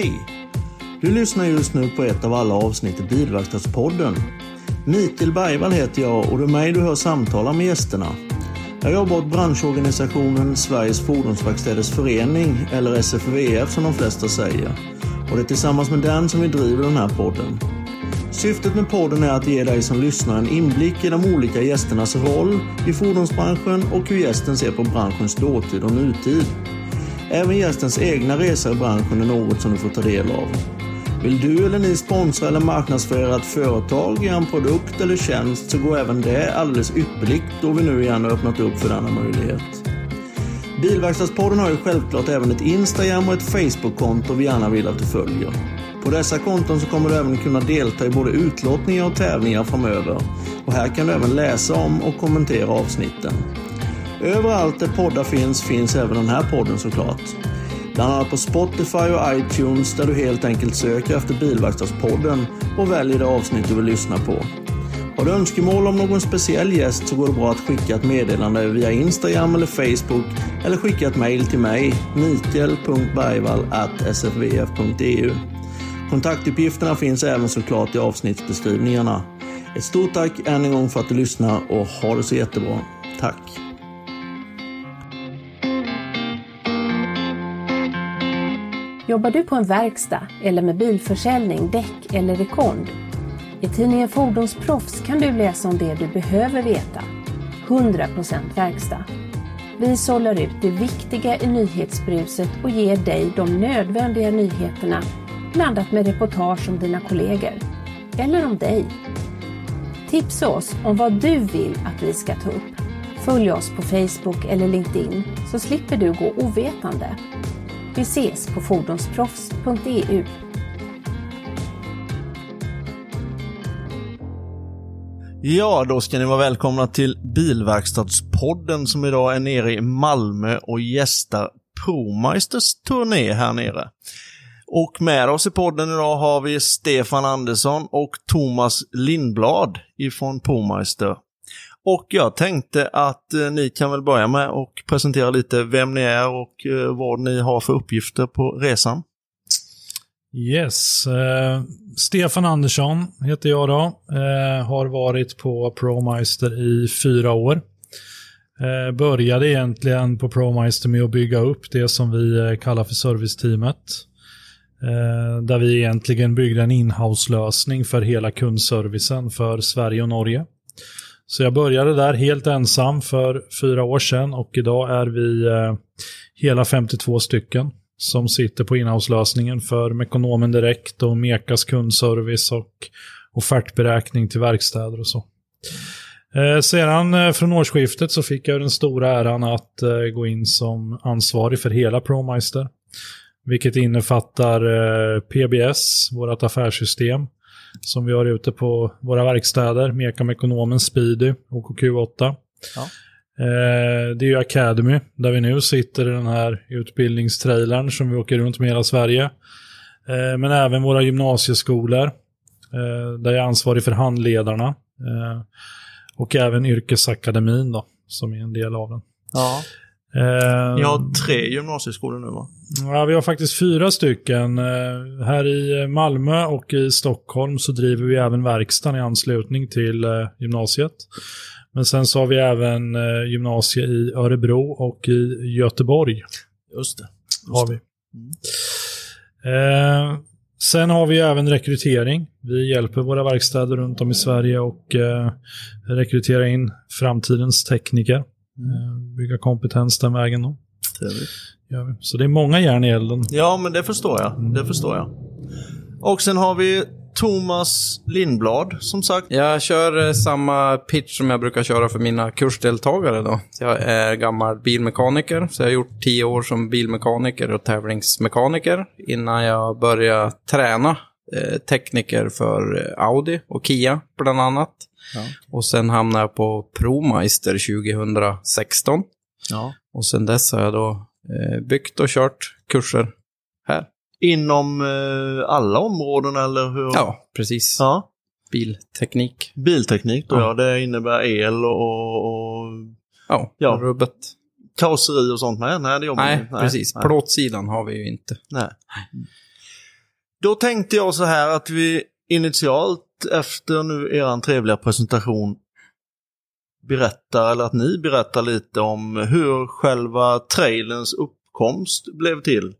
Hej! Du lyssnar just nu på ett av alla avsnitt i Bilverkstadspodden. Mikael Bergvall heter jag och det är mig du hör samtala med gästerna. Jag jobbar åt branschorganisationen Sveriges Fordonsverkstäders Förening, eller SFVF som de flesta säger. Och det är tillsammans med den som vi driver den här podden. Syftet med podden är att ge dig som lyssnar en inblick i de olika gästernas roll i fordonsbranschen och hur gästen ser på branschens dåtid och nutid. Även gästens egna resor i branschen är något som du får ta del av. Vill du eller ni sponsra eller marknadsföra ett företag, en produkt eller tjänst så går även det alldeles ypperligt då vi nu igen har öppnat upp för denna möjlighet. Bilverkstadspodden har ju självklart även ett Instagram och ett Facebook-konto vi gärna vill att du följer. På dessa konton så kommer du även kunna delta i både utlottningar och tävlingar framöver. Och här kan du även läsa om och kommentera avsnitten. Överallt där poddar finns, finns även den här podden såklart. Bland annat på Spotify och iTunes där du helt enkelt söker efter Bilverkstadspodden och väljer det avsnitt du vill lyssna på. Har du önskemål om någon speciell gäst så går det bra att skicka ett meddelande via Instagram eller Facebook eller skicka ett mejl till mig, mikael.bergvall.sfvf.eu. Kontaktuppgifterna finns även såklart i avsnittsbeskrivningarna. Ett stort tack än en gång för att du lyssnar och ha det så jättebra. Tack! Jobbar du på en verkstad eller med bilförsäljning, däck eller rekond? I tidningen Fordonsproffs kan du läsa om det du behöver veta. 100% verkstad. Vi sållar ut det viktiga i nyhetsbruset och ger dig de nödvändiga nyheterna blandat med reportage om dina kollegor. Eller om dig. Tipsa oss om vad du vill att vi ska ta upp. Följ oss på Facebook eller LinkedIn så slipper du gå ovetande. Vi ses på fordonsproffs.eu. Ja, då ska ni vara välkomna till Bilverkstadspodden som idag är nere i Malmö och gästar ProMeisters turné här nere. Och med oss i podden idag har vi Stefan Andersson och Thomas Lindblad ifrån ProMeister. Och jag tänkte att eh, ni kan väl börja med att presentera lite vem ni är och eh, vad ni har för uppgifter på resan. Yes, eh, Stefan Andersson heter jag då. Eh, har varit på ProMeister i fyra år. Eh, började egentligen på ProMeister med att bygga upp det som vi eh, kallar för serviceteamet. Eh, där vi egentligen byggde en inhouse-lösning för hela kundservicen för Sverige och Norge. Så jag började där helt ensam för fyra år sedan och idag är vi eh, hela 52 stycken som sitter på inhouse-lösningen för Mekonomen Direkt och Mekas kundservice och offertberäkning till verkstäder och så. Eh, sedan eh, från årsskiftet så fick jag den stora äran att eh, gå in som ansvarig för hela ProMeister. Vilket innefattar eh, PBS, vårt affärssystem, som vi har ute på våra verkstäder, Mekam Ekonomen, Speedy, OKQ8. Ja. Eh, det är ju Academy, där vi nu sitter i den här utbildningstrailern som vi åker runt med hela Sverige. Eh, men även våra gymnasieskolor, eh, där jag är ansvarig för handledarna. Eh, och även yrkesakademin då, som är en del av den. Ja. Ni har tre gymnasieskolor nu va? Ja, vi har faktiskt fyra stycken. Eh, Här i Malmö och i Stockholm så driver vi även verkstaden i anslutning till eh, gymnasiet. Men sen så har vi även eh, gymnasie i Örebro och i Göteborg. Just det. Har vi. Eh, sen har vi även rekrytering. Vi hjälper våra verkstäder runt om i Sverige och eh, rekrytera in framtidens tekniker. Eh, bygga kompetens den vägen. Då. Trevligt. Så det är många järn i elden. Ja, men det förstår jag. Det förstår jag. Och sen har vi Thomas Lindblad, som sagt. Jag kör eh, samma pitch som jag brukar köra för mina kursdeltagare då. Jag är gammal bilmekaniker, så jag har gjort tio år som bilmekaniker och tävlingsmekaniker innan jag började träna eh, tekniker för Audi och Kia bland annat. Ja. Och sen hamnade jag på ProMeister 2016. Ja. Och sen dess har jag då eh, byggt och kört kurser här. Inom eh, alla områden eller hur? Ja, precis. ja. Bilteknik. Bilteknik då Ja. ja. Det innebär el och, och Ja, Ja. rubbet. karosseri och sånt med? Nej, det jobbar Nej, ni- precis. Nej. Plåtsidan har vi ju inte. Nej. Då tänkte jag så här att vi initialt efter nu eran trevliga presentation berättar, eller att ni berättar lite om hur själva trailens uppkomst blev till.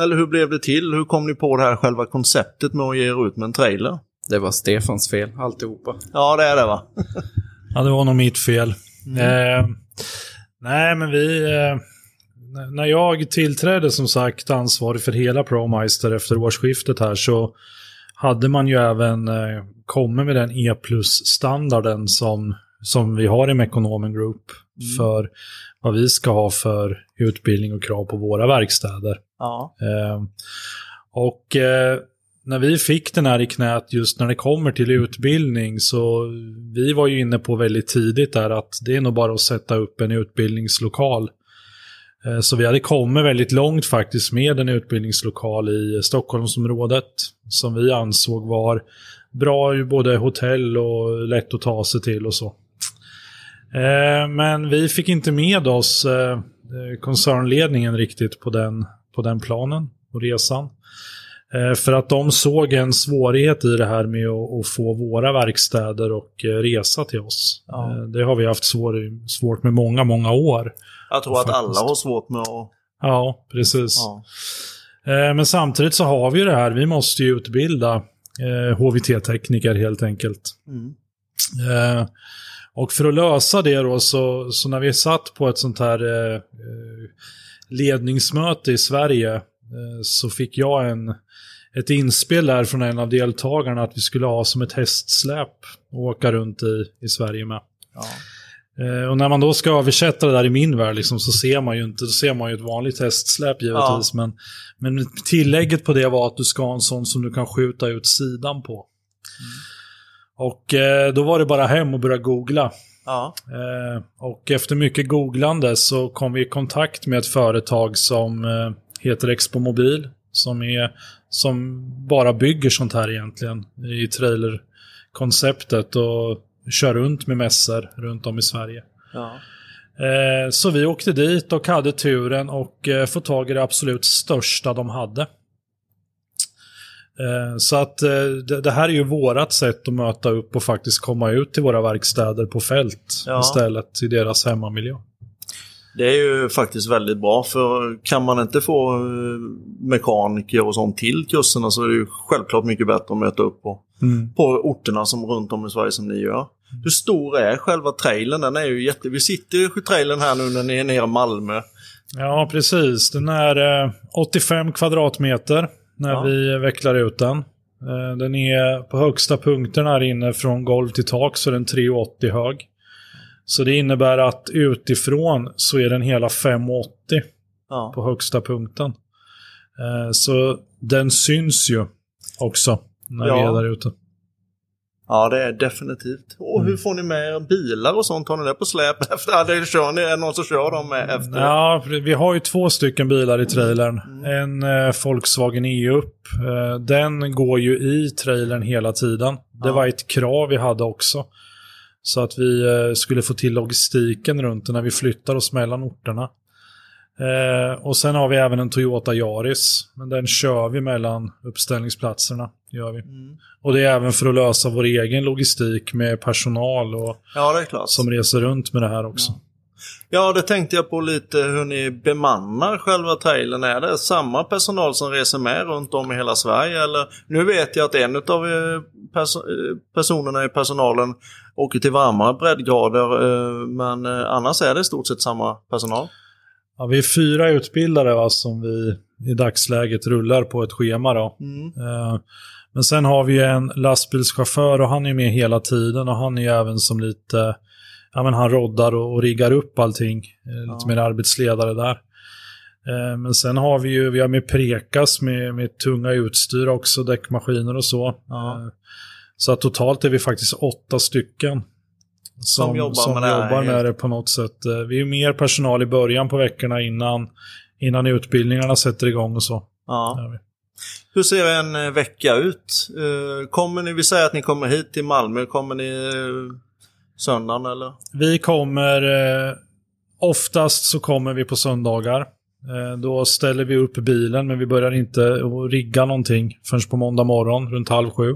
Eller hur blev det till? Hur kom ni på det här själva konceptet med att ge er ut med en trailer? Det var Stefans fel, alltihopa. Ja, det är det va? Ja, det var nog mitt fel. Eh, nej, men vi... Eh, när jag tillträdde som sagt ansvarig för hela ProMeister efter årsskiftet här så hade man ju även eh, kommit med den E plus-standarden som, som vi har i Mekonomen Group för vad vi ska ha för utbildning och krav på våra verkstäder. Ja. Eh, och eh, när vi fick den här i knät just när det kommer till utbildning så vi var ju inne på väldigt tidigt där att det är nog bara att sätta upp en utbildningslokal. Eh, så vi hade kommit väldigt långt faktiskt med en utbildningslokal i Stockholmsområdet som vi ansåg var bra ur både hotell och lätt att ta sig till och så. Eh, men vi fick inte med oss eh, koncernledningen riktigt på den, på den planen och resan. Eh, För att de såg en svårighet i det här med att, få våra verkstäder och eh, resa till oss. Ja. Eh, Det har vi haft svår, svårt med många, många år. Jag tror att alla har svårt med att... Ja, precis. Ja. Men samtidigt så har vi ju det här, vi måste ju utbilda HVT-tekniker helt enkelt. Mm. Och för att lösa det då, så, så när vi satt på ett sånt här ledningsmöte i Sverige så fick jag en, ett inspel där från en av deltagarna att vi skulle ha som ett hästsläp och åka runt i, i Sverige med. Ja. Eh, och när man då ska översätta det där i min värld liksom, så ser man ju inte, då ser man ju ett vanligt hästsläp givetvis. Men, men tillägget på det var att du ska ha en sån som du kan skjuta ut sidan på. Och eh, då var det bara hem och börja googla. Ja. Eh, och efter mycket googlande så kom vi i kontakt med ett företag som heter Expo Mobil. Som, är, som bara bygger sånt här egentligen i trailerkonceptet och kör runt med mässor runt om i Sverige. Ja. Eh, så vi åkte dit och hade turen och eh, få tag i det absolut största de hade. Eh, så att eh, det, det här är ju vårat sätt att möta upp och faktiskt komma ut till våra verkstäder på fält Ja. istället i deras hemmamiljö. Det är ju faktiskt väldigt bra för kan man inte få eh, mekaniker och sånt till kurserna så är det ju självklart mycket bättre att möta upp på, på orterna som runt om i Sverige som ni gör. Hur stor är själva trailern? Den är ju jätte... Vi sitter i trailern här nu när ni är nere i Malmö. Ja, precis. Den är eh, 85 kvadratmeter när Ja. vi vecklar ut den. Eh, den är på högsta punkten här inne från golv till tak så är den 3,80 hög. Så det innebär att utifrån så är den hela 5,80 Ja. på högsta punkten. Eh, så den syns ju också när vi Ja. är där ute. ja, det är definitivt. Och hur får ni med bilar och sånt? Har ni det på släp efter? Ja, det kör ni. Är det någon som kör dem efter? Ja, vi har ju två stycken bilar i trailern. En eh, Volkswagen E-up. Eh, den går ju i trailern hela tiden. Det Ja. var ett krav vi hade också. Så att vi eh, skulle få till logistiken runt det när vi flyttar oss mellan orterna. Eh, och sen har vi även en Toyota Yaris. Men den kör vi mellan uppställningsplatserna. Gör vi. Mm. Och det är även för att lösa vår egen logistik med personal och, Ja, som reser runt med det här också. Ja, det tänkte jag på lite hur ni bemannar själva trailern. Är det samma personal som reser med runt om i hela Sverige? Eller, nu vet jag att en av eh, perso eh, personerna i personalen åker till varmare breddgrader. eh, Men annars är det i stort sett samma personal. Ja, vi är fyra utbildare va, som vi i dagsläget rullar på ett schema. Då. Mm. Men sen har vi en lastbilschaufför och han är med hela tiden och han är även som lite, ja men han roddar och, och riggar upp allting. Eh, lite Ja. mer arbetsledare där. Eh, men sen har vi ju, vi har med Prekas med, med tunga utstyr också, däckmaskiner och så. Ja. Eh, så att totalt är vi faktiskt åtta stycken. Som, jobbar som med det jobbar med helt- det på något sätt. Eh, Vi är mer personal i början på veckorna innan, innan utbildningarna sätter igång och så. Ja. Hur ser en eh, vecka ut? Kommer ni, vi säger att ni kommer hit till Malmö, kommer ni söndagen eller? Vi kommer, eh, oftast så kommer vi på söndagar. Eh, då ställer vi upp bilen, men vi börjar inte att rigga någonting förrän på måndag morgon runt halv sju.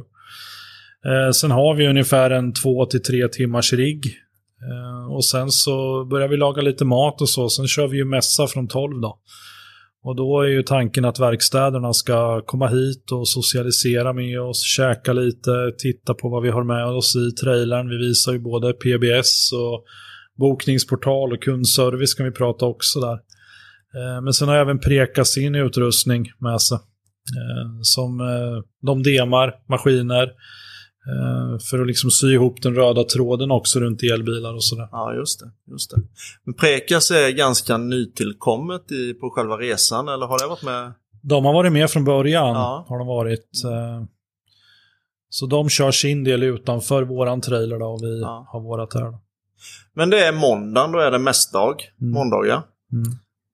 Eh, sen har vi ungefär en två till tre timmars rigg. Och sen så börjar vi laga lite mat och så. Sen kör vi ju mässa från 12 då. Och då är ju tanken att verkstäderna ska komma hit och socialisera med oss, käka lite, titta på vad vi har med oss i trailern. Vi visar ju både PBS och bokningsportal och kundservice kan vi prata också där. Eh, men sen har även Preka sin utrustning med sig. Eh, som eh, de demar maskiner för att liksom sy ihop den röda tråden också runt elbilar och sådär. Ja, just det. Just det. Men Prekas är ganska nytillkommet i, på själva resan, eller har det varit med? De har varit med från början. Ja. har de varit. eh, Så de kör sin del utanför våran trailer då, och vi Ja. har vårat här. Men det är måndagen, då är det mässdag. Mm. Måndagar. Mm.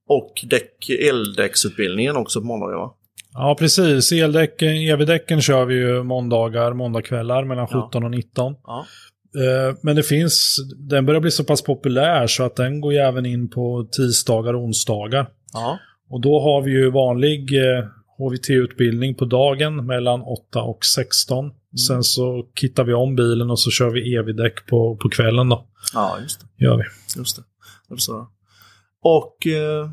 Och däck, eldäcksutbildningen också på måndagar va? Ja, precis. Eldäcken, EV-däcken kör vi ju måndagar, måndagkvällar mellan Ja. 17 och 19. Ja. Eh, Men det finns, den börjar bli så pass populär så att den går ju även in på tisdagar och onsdagar. Ja. Och då har vi ju vanlig eh, HVT-utbildning på dagen mellan 8 och 16. Sen så kittar vi om bilen och så kör vi EV-däck på, på kvällen då. Ja, just det. Gör vi. Just det. Och eh,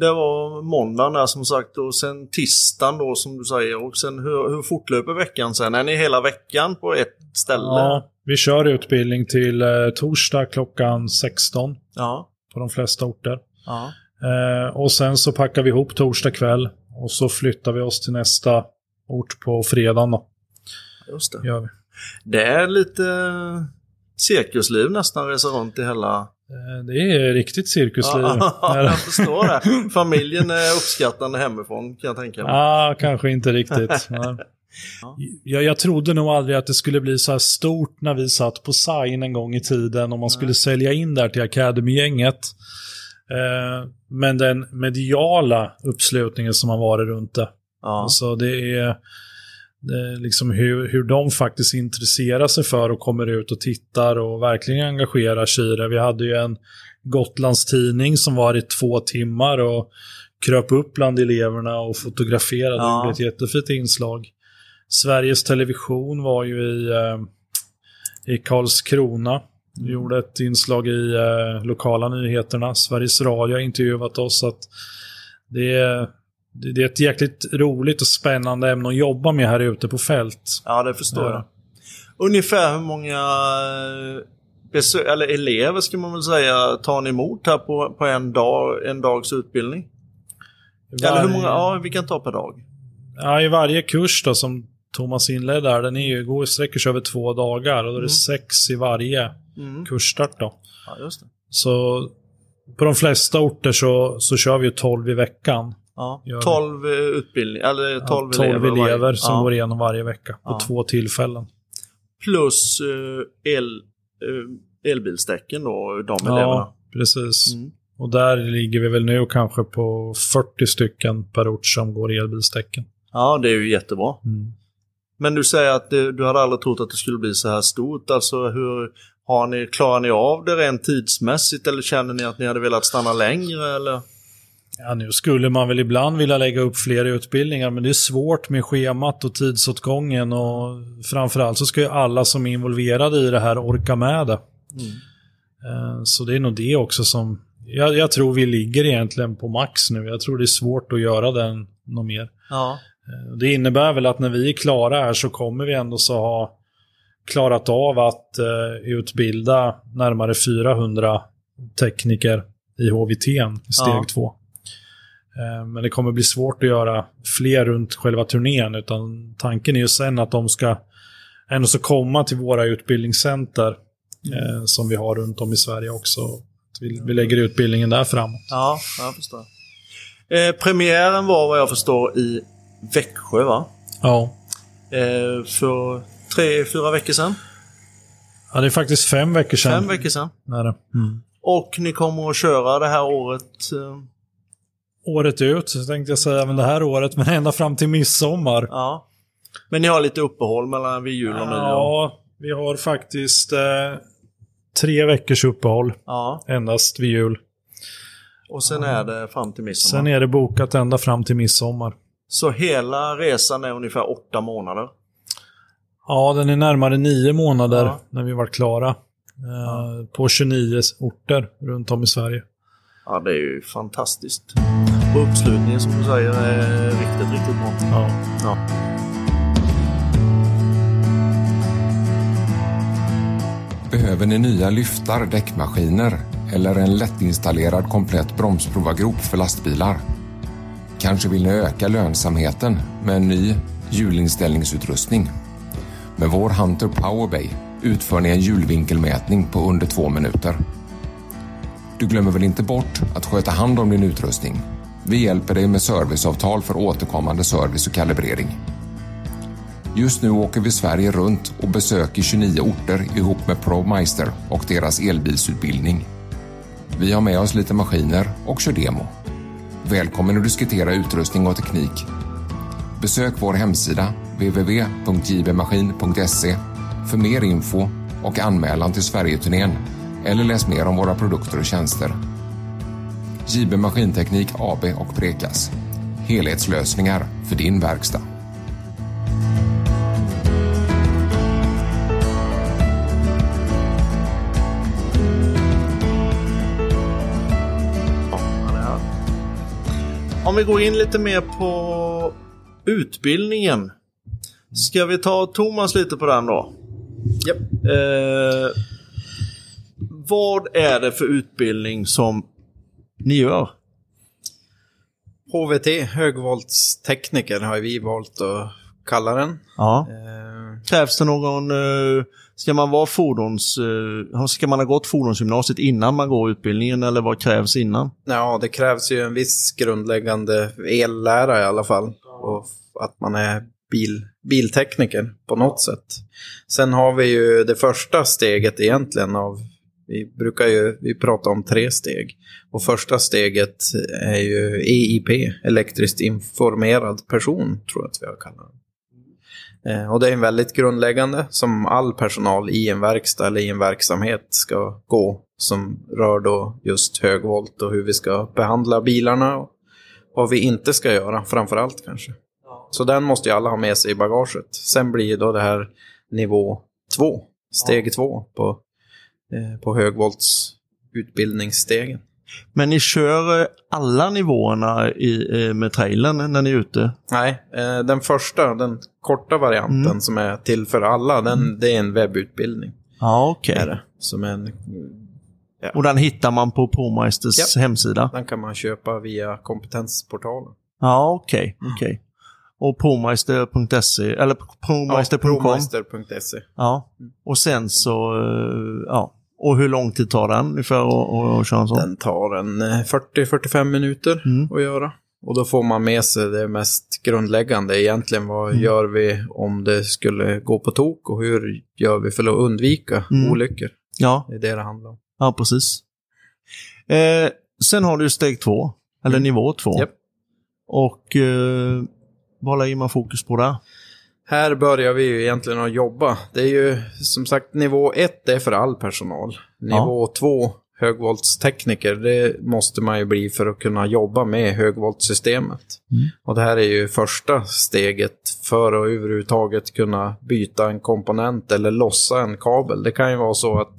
det var måndagen där som sagt och sen tisdagen då som du säger. Och sen hur, hur fortlöper veckan sen? Är ni hela veckan på ett ställe? Ja, vi kör utbildning till eh, torsdag klockan 16 Ja. på de flesta orter. ja. Eh, och sen så packar vi ihop torsdag kväll och så flyttar vi oss till nästa ort på fredagen då. Just det. Gör vi. Det är lite cirkusliv nästan resa runt i hela... Eh, det är riktigt cirkusliv. Ja, jag förstår det. Familjen är uppskattande hemifrån kan jag tänka mig. Ah, kanske inte riktigt. Ja. Jag, jag trodde nog aldrig att det skulle bli så här stort när vi satt på Sign en gång i tiden och man skulle sälja in där till Academy-gänget. Eh, men den mediala uppslutningen som har varit runt det. Ja. Alltså det är liksom hur, hur de faktiskt intresserar sig för och kommer ut och tittar och verkligen engagerar sig i det. Vi hade ju en Gotlandstidning som var i två timmar och kröp upp bland eleverna och fotograferade. Ja. Det blev ett jättefint inslag. Sveriges Television var ju i, eh, i Karlskrona. Vi gjorde ett inslag i eh, lokala nyheterna. Sveriges Radio har intervjuat oss. Att det, är, det är ett jäkligt roligt och spännande ämne att jobba med här ute på fält. ja, det förstår Ja. jag. Ungefär hur många eh, besö- eller elever ska man väl säga tar ni emot här på, på en, dag, en dags utbildning? Eller hur många? Ja, vi kan ta per dag. Ja, i varje kurs då som Thomas inledde där, den är ju, går, sträcker sig över två dagar och då är det Mm. sex i varje Mm. kursstart då. Ja, just det. Så på de flesta orter så, så kör vi ju 12 i veckan. Ja. Gör det. 12 eh, utbildning, eller 12, Ja, 12 elever, elever. som ja. går igenom varje vecka på Ja. två tillfällen. Plus eh, el, eh, elbilsdäcken då, de eleverna. Ja, precis. Mm. Och där ligger vi väl nu kanske på 40 stycken per ort som går elbilsdäcken. Ja, det är ju jättebra. Mm. Men du säger att det, du hade aldrig trott att det skulle bli så här stort. Alltså hur har ni, klarar ni av det rent tidsmässigt eller känner ni att ni hade velat stanna längre eller? Ja, nu skulle man väl ibland vilja lägga upp fler utbildningar, men det är svårt med schemat och tidsåtgången och framförallt så ska ju alla som är involverade i det här orka med det. Eh, Så det är nog det också som... Jag, jag tror vi ligger egentligen på max nu. Jag tror det är svårt att göra den något mer. Ja. Eh, Det innebär väl att när vi är klara här så kommer vi ändå så ha klarat av att eh, utbilda närmare 400 tekniker i HVT steg Ja. Eh, men det kommer bli svårt att göra fler runt själva turnén utan tanken är ju sen att de ska ändå så komma till våra utbildningscenter eh, som vi har runt om i Sverige också. Vi, vi lägger utbildningen där framåt. Ja, jag förstår. Eh, premiären var vad jag förstår i Växjö va? Ja. Eh, för tre, fyra veckor sedan. ja, det är faktiskt fem veckor sedan. Fem veckor sedan. Mm. Och ni kommer att köra det här året. Året ut, så tänkte jag säga, men det här året, men ända fram till midsommar. ja. Men ni har lite uppehåll mellan vid jul och nyår. Ja, vi har faktiskt eh, tre veckors uppehåll Ja. endast vid jul. Och sen är det fram till midsommar. Sen är det bokat ända fram till midsommar. Så hela resan är ungefär åtta månader. Ja, den är närmare nio månader Ja. när vi var klara. Eh, På 29 orter runt om i Sverige. Ja, det är ju fantastiskt. Och uppslutningen som du säger är riktigt, riktigt bra. Ja. Ja. Behöver ni nya lyftar, däckmaskiner eller en lättinstallerad komplett bromsprovargrop för lastbilar? Kanske vill ni öka lönsamheten med en ny hjulinställningsutrustning? Med vår Hunter Powerbay utför ni en hjulvinkelmätning på under två minuter. Du glömmer väl inte bort att sköta hand om din utrustning? Vi hjälper dig med serviceavtal för återkommande service och kalibrering. Just nu åker vi Sverige runt och besöker 29 orter ihop med ProMeister och deras elbilsutbildning. Vi har med oss lite maskiner och kör demo. Välkommen att diskutera utrustning och teknik. Besök vår hemsida www.jbmaskin.se för mer info och anmälan till Sverigeturnén eller läs mer om våra produkter och tjänster. JB Maskinteknik AB och Prekas. Helhetslösningar för din verkstad. Om vi går in lite mer på utbildningen. Ska vi ta Thomas lite på den då? Japp. Eh, vad är det för utbildning som ni gör? HVT, högvoltstekniker, har vi valt att kalla den. Ja. Eh, Krävs det någon... Eh, ska man vara fordons... Eh, ska man ha gått fordonsgymnasiet innan man går utbildningen eller vad krävs innan? Ja, det krävs ju en viss grundläggande ellära i alla fall. Och att man är bil, biltekniker på något sätt. Sen har vi ju det första steget egentligen av, vi brukar ju, vi pratar om tre steg. Och första steget är ju EIP, elektriskt informerad person, tror jag att vi har kallat det. Eh, Och det är en väldigt grundläggande som all personal i en verkstad eller i en verksamhet ska gå. Som rör då just högvolt och hur vi ska behandla bilarna och vad vi inte ska göra, framförallt kanske. Så den måste ju alla ha med sig i bagaget. Sen blir då det här nivå två, steg två på, på högvolts utbildningsstegen. Men ni kör eh, alla nivåerna i, eh, med trailern när ni är ute? Nej, eh, den första, den korta varianten Mm. som är till för alla, den, det är en webbutbildning. Ja, okej. Som en, Och den hittar man på ProMeisters hemsida? den kan man köpa via kompetensportalen. Ja, okej. okej. Och promeister.se, eller promeister.com? Promeister.se. Ja. Och sen så, eh, ja. Och hur lång tid tar den ungefär att- köra en sån? Den tar en eh, 40-45 minuter Mm. att göra. Och då får man med sig det mest grundläggande egentligen. Vad Mm. gör vi om det skulle gå på tok och hur gör vi för att undvika Mm. olyckor? Ja, Det är det det handlar om. ja precis. Eh, sen har du steg två, eller Mm. nivå två. Japp. Och eh, vad lägger man fokus på där? Här börjar vi ju egentligen att jobba. Det är ju som sagt nivå ett, det är för all personal. Nivå två, högvoltstekniker, det måste man ju bli för att kunna jobba med högvoltsystemet. Mm. Och det här är ju första steget för att överhuvudtaget kunna byta en komponent eller lossa en kabel. Det kan ju vara så att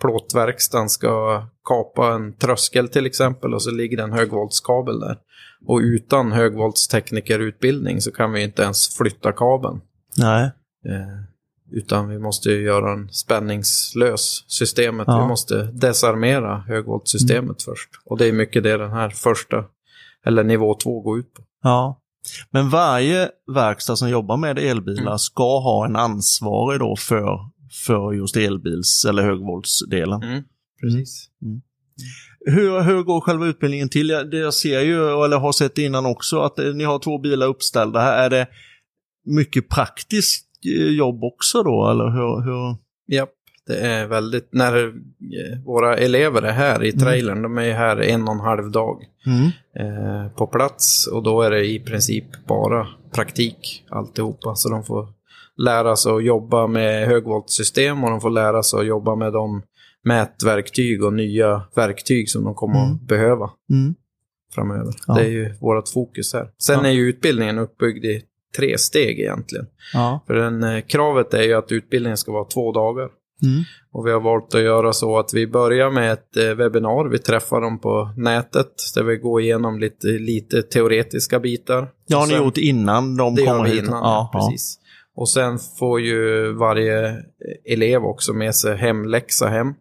plåtverkstan ska kapa en tröskel till exempel och så ligger det en högvoltskabel där. Och utan högvoltsteknikerutbildning så kan vi inte ens flytta kabeln. Nej. Eh, utan vi måste ju göra en spänningslös systemet. Ja. Vi måste desarmera högvoltsystemet först. Och det är mycket det den här första, eller nivå två går ut på. Ja. Men varje verkstad som jobbar med elbilar Mm. ska ha en ansvarig då för, för just elbils eller högvoltsdelen. Mm. Precis. Hur, hur går själva utbildningen till? Jag, ser ju, eller har sett innan också, att eh, ni har två bilar uppställda här. Är det mycket praktiskt eh, jobb också då, eller hur? hur? Japp, det är väldigt, när eh, våra elever är här i trailern, de är ju här en och en halv dag Mm. eh, på plats och då är det i princip bara praktik alltihopa. Så de får lära sig att jobba med högvoltsystem och de får lära sig att jobba med de mätverktyg och nya verktyg som de kommer Mm. att behöva Mm. framöver. Ja. Det är ju vårt fokus här. Sen Ja. är ju utbildningen uppbyggd i tre steg egentligen. Ja. För den, eh, kravet är ju att utbildningen ska vara två dagar. Mm. Och vi har valt att göra så att vi börjar med ett eh, webbinar. Vi träffar dem på nätet där vi går igenom lite, lite teoretiska bitar. Det har ni sen- gjort innan de Det kommer hit? innan, ja, ja, precis. Och sen får ju varje elev också med sig hemläxa hem.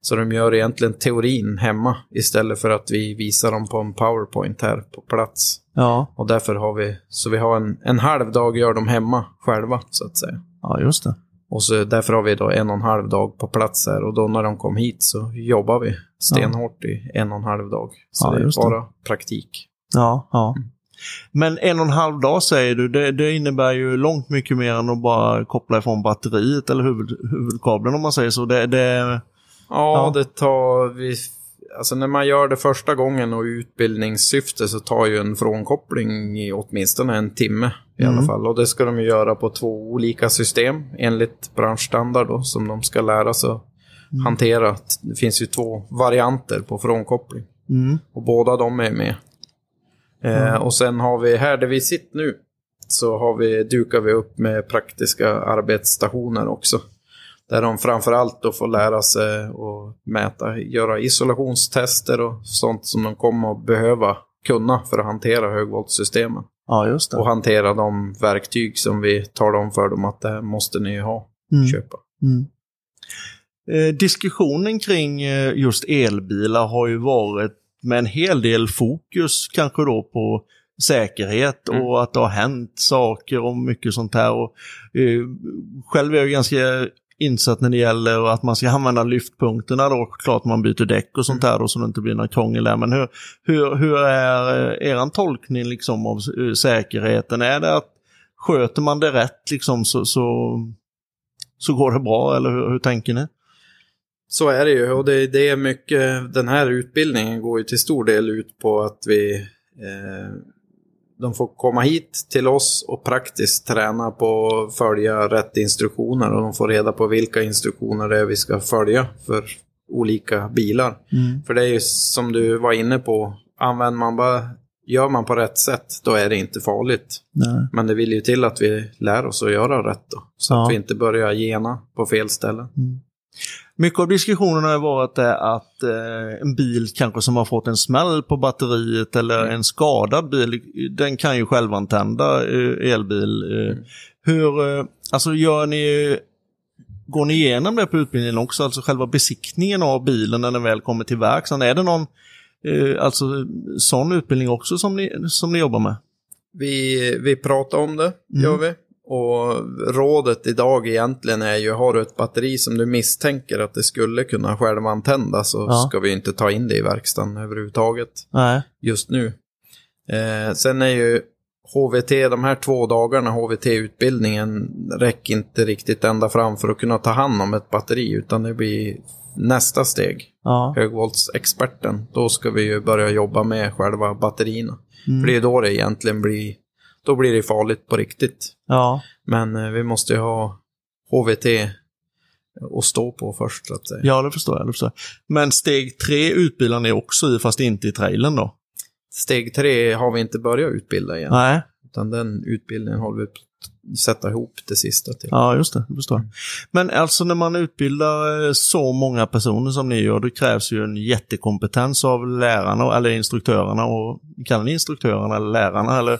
Så de gör egentligen teorin hemma istället för att vi visar dem på en powerpoint här på plats. Ja. Och därför har vi, så vi har en, en halv dag gör de hemma själva så att säga. ja, just det. Och så därför har vi då en och en halv dag på plats här och då när de kom hit så jobbar vi stenhårt i en och en halv dag. Så Ja, det är just det. bara praktik. Ja, ja. Men en och en halv dag säger du, det, det innebär ju långt mycket mer än att bara koppla ifrån batteriet eller huvud, huvudkabeln om man säger så. Det, det, Ja, Ja. det tar vi... Alltså när man gör det första gången och utbildningssyfte så tar ju en frånkoppling i åtminstone en timme i Mm. alla fall. Och det ska de ju göra på två olika system enligt branschstandard då, som de ska lära sig Mm. hantera. Det finns ju två varianter på frånkoppling. mm, Och båda de är med. Eh, och sen har vi här där vi sitter nu så har vi, dukar vi upp med praktiska arbetsstationer också. Där de framförallt då får lära sig att mäta, göra isolationstester och sånt som de kommer att behöva kunna för att hantera högvoltsystemen. ja, just Och det. hantera de verktyg som vi talar om för dem att det här måste ni ha, Mm, köpa. mm. Eh, diskussionen kring eh, just elbilar har ju varit med en hel del fokus kanske då på säkerhet Mm. och att det har hänt saker och mycket sånt här. Och, eh, själv är jag ganska insatt när det gäller att man ska använda lyftpunkterna då, klart man byter däck och sånt där då så det inte blir några krångel där. Men hur, hur, hur är eh, er tolkning liksom av eh, säkerheten? Är det att sköter man det rätt liksom så, så, så går det bra eller hur, hur tänker ni? Så är det ju och det, det är mycket, den här utbildningen går ju till stor del ut på att vi eh, de får komma hit till oss och praktiskt träna på att följa rätt instruktioner och de får reda på vilka instruktioner det är vi ska följa för olika bilar. För det är ju som du var inne på, använder man bara, gör man på rätt sätt, då är det inte farligt. Nej. Men det vill ju till att vi lär oss att göra rätt då, så Ja. att vi inte börjar gena på fel ställen. Mycket av diskussionen har varit det att eh, en bil kanske som har fått en smäll på batteriet eller en skadad bil, den kan ju självantända eh, elbil. Eh, Hur, eh, alltså gör ni, går ni igenom det på utbildningen också, alltså själva besiktningen av bilen när den väl kommer till verkstaden? Är det någon eh, alltså, sån utbildning också som ni, som ni jobbar med? Vi, vi pratar om det, gör vi. Och rådet idag egentligen är ju, har du ett batteri som du misstänker att det skulle kunna självantända så Ja. ska vi inte ta in det i verkstaden överhuvudtaget Nej. just nu. Eh, sen är ju HVT, de här två dagarna HVT-utbildningen räcker inte riktigt ända fram för att kunna ta hand om ett batteri utan det blir nästa steg. Ja. Högvoltsexperten, då ska vi ju börja jobba med själva batterierna. Mm. För det är då det egentligen blir, då blir det farligt på riktigt. Ja. Men eh, vi måste ju ha HVT att stå på först så att säga. ja, det förstår jag. Det förstår jag. Men steg tre utbildar ni också i, fast inte i trailern då? Steg tre har vi inte börjat utbilda igen. Nej. Utan den utbildningen håller vi på sätta ihop det sista till. Ja, just det. Det förstår jag. Men alltså när man utbildar eh, så många personer som ni gör, det krävs ju en jättekompetens av lärarna, eller instruktörerna, och kallar ni instruktörerna eller lärarna? Eller,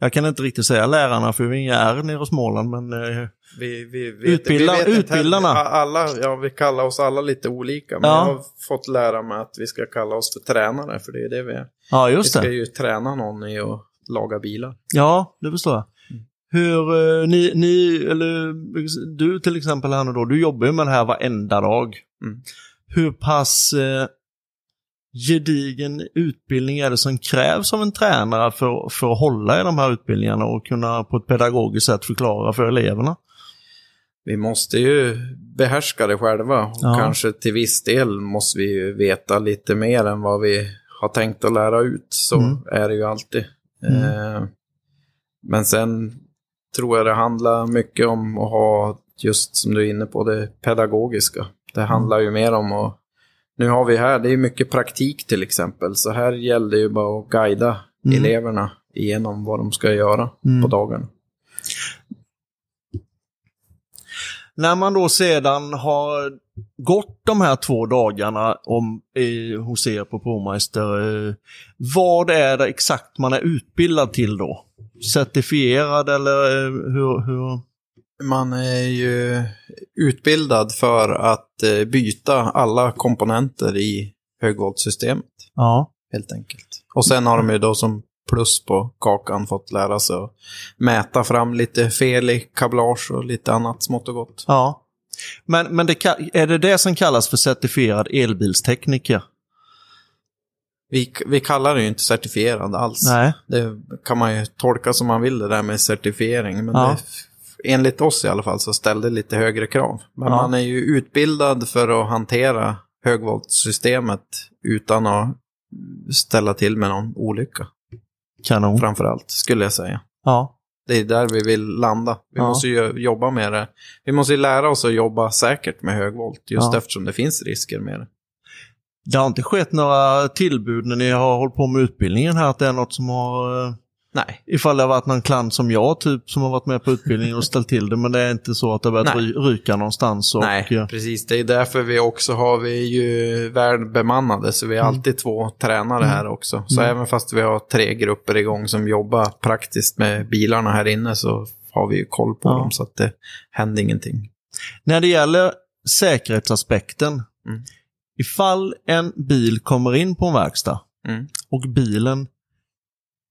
jag kan inte riktigt säga lärarna, för vi är inga R nere i Småland, men eh, Vi, vi vet, Utbilda- vi vet utbildarna. Alla, ja, vi kallar oss alla lite olika. Men Ja. jag har fått lära mig att vi ska kalla oss för tränare, för det är det vi är. ja, Vi just ska det. ju träna någon i att laga bilar. Ja, det förstår jag. Hur, eh, ni, ni, eller du till exempel här nu då, du jobbar ju med det här varenda dag. Mm. Hur pass eh, gedigen utbildning är det som krävs av en tränare för, för att hålla i de här utbildningarna och kunna på ett pedagogiskt sätt förklara för eleverna? Vi måste ju behärska det själva. Och Ja. kanske till viss del måste vi ju veta lite mer än vad vi har tänkt att lära ut. Så Mm. är det ju alltid. Mm. Eh, men sen tror jag det handlar mycket om att ha, just som du är inne på, det pedagogiska. Det handlar ju mer om att... Nu har vi här, det är mycket praktik till exempel. Så här gäller det ju bara att guida Mm. eleverna igenom vad de ska göra Mm. på dagen. När man då sedan har gått de här två dagarna om, i, hos er på Promeister, eh, vad är det exakt man är utbildad till då? Certifierad eller eh, hur? hur? Man är ju utbildad för att eh, byta alla komponenter i högvoltsystemet, Ja. helt enkelt. Och sen har de ju då som plus på kakan fått lära sig att mäta fram lite fel i kablage och lite annat smått och gott. ja. Men, men det, är det det som kallas för certifierad elbilstekniker? Vi, vi kallar det ju inte certifierad alls. Nej. Det kan man ju tolka som man vill det där med certifiering. Men Ja. det, enligt oss i alla fall så ställde lite högre krav. Men Ja. man är ju utbildad för att hantera högvoltsystemet utan att ställa till med någon olycka. Kanon. Framför allt, skulle jag säga. Ja. Det är där vi vill landa. Vi Ja. måste ju jobba med det. Vi måste ju lära oss att jobba säkert med högvolt. Just Ja. eftersom det finns risker med det. Det har inte skett några tillbud när ni har hållit på med utbildningen här, att det är något som har... Nej. Ifall det har varit någon klant som jag typ som har varit med på utbildningen och ställt till det, men det är inte så att det har börjat Nej. ry- ryka någonstans. Och, Nej, eh, precis. Det är därför vi också har vi ju väl bemannade, så vi är alltid två tränare här också. Så Mm. även fast vi har tre grupper igång som jobbar praktiskt med bilarna här inne så har vi ju koll på Ja. dem så att det händer ingenting. När det gäller säkerhetsaspekten, Mm. ifall en bil kommer in på en verkstad Mm. och bilen,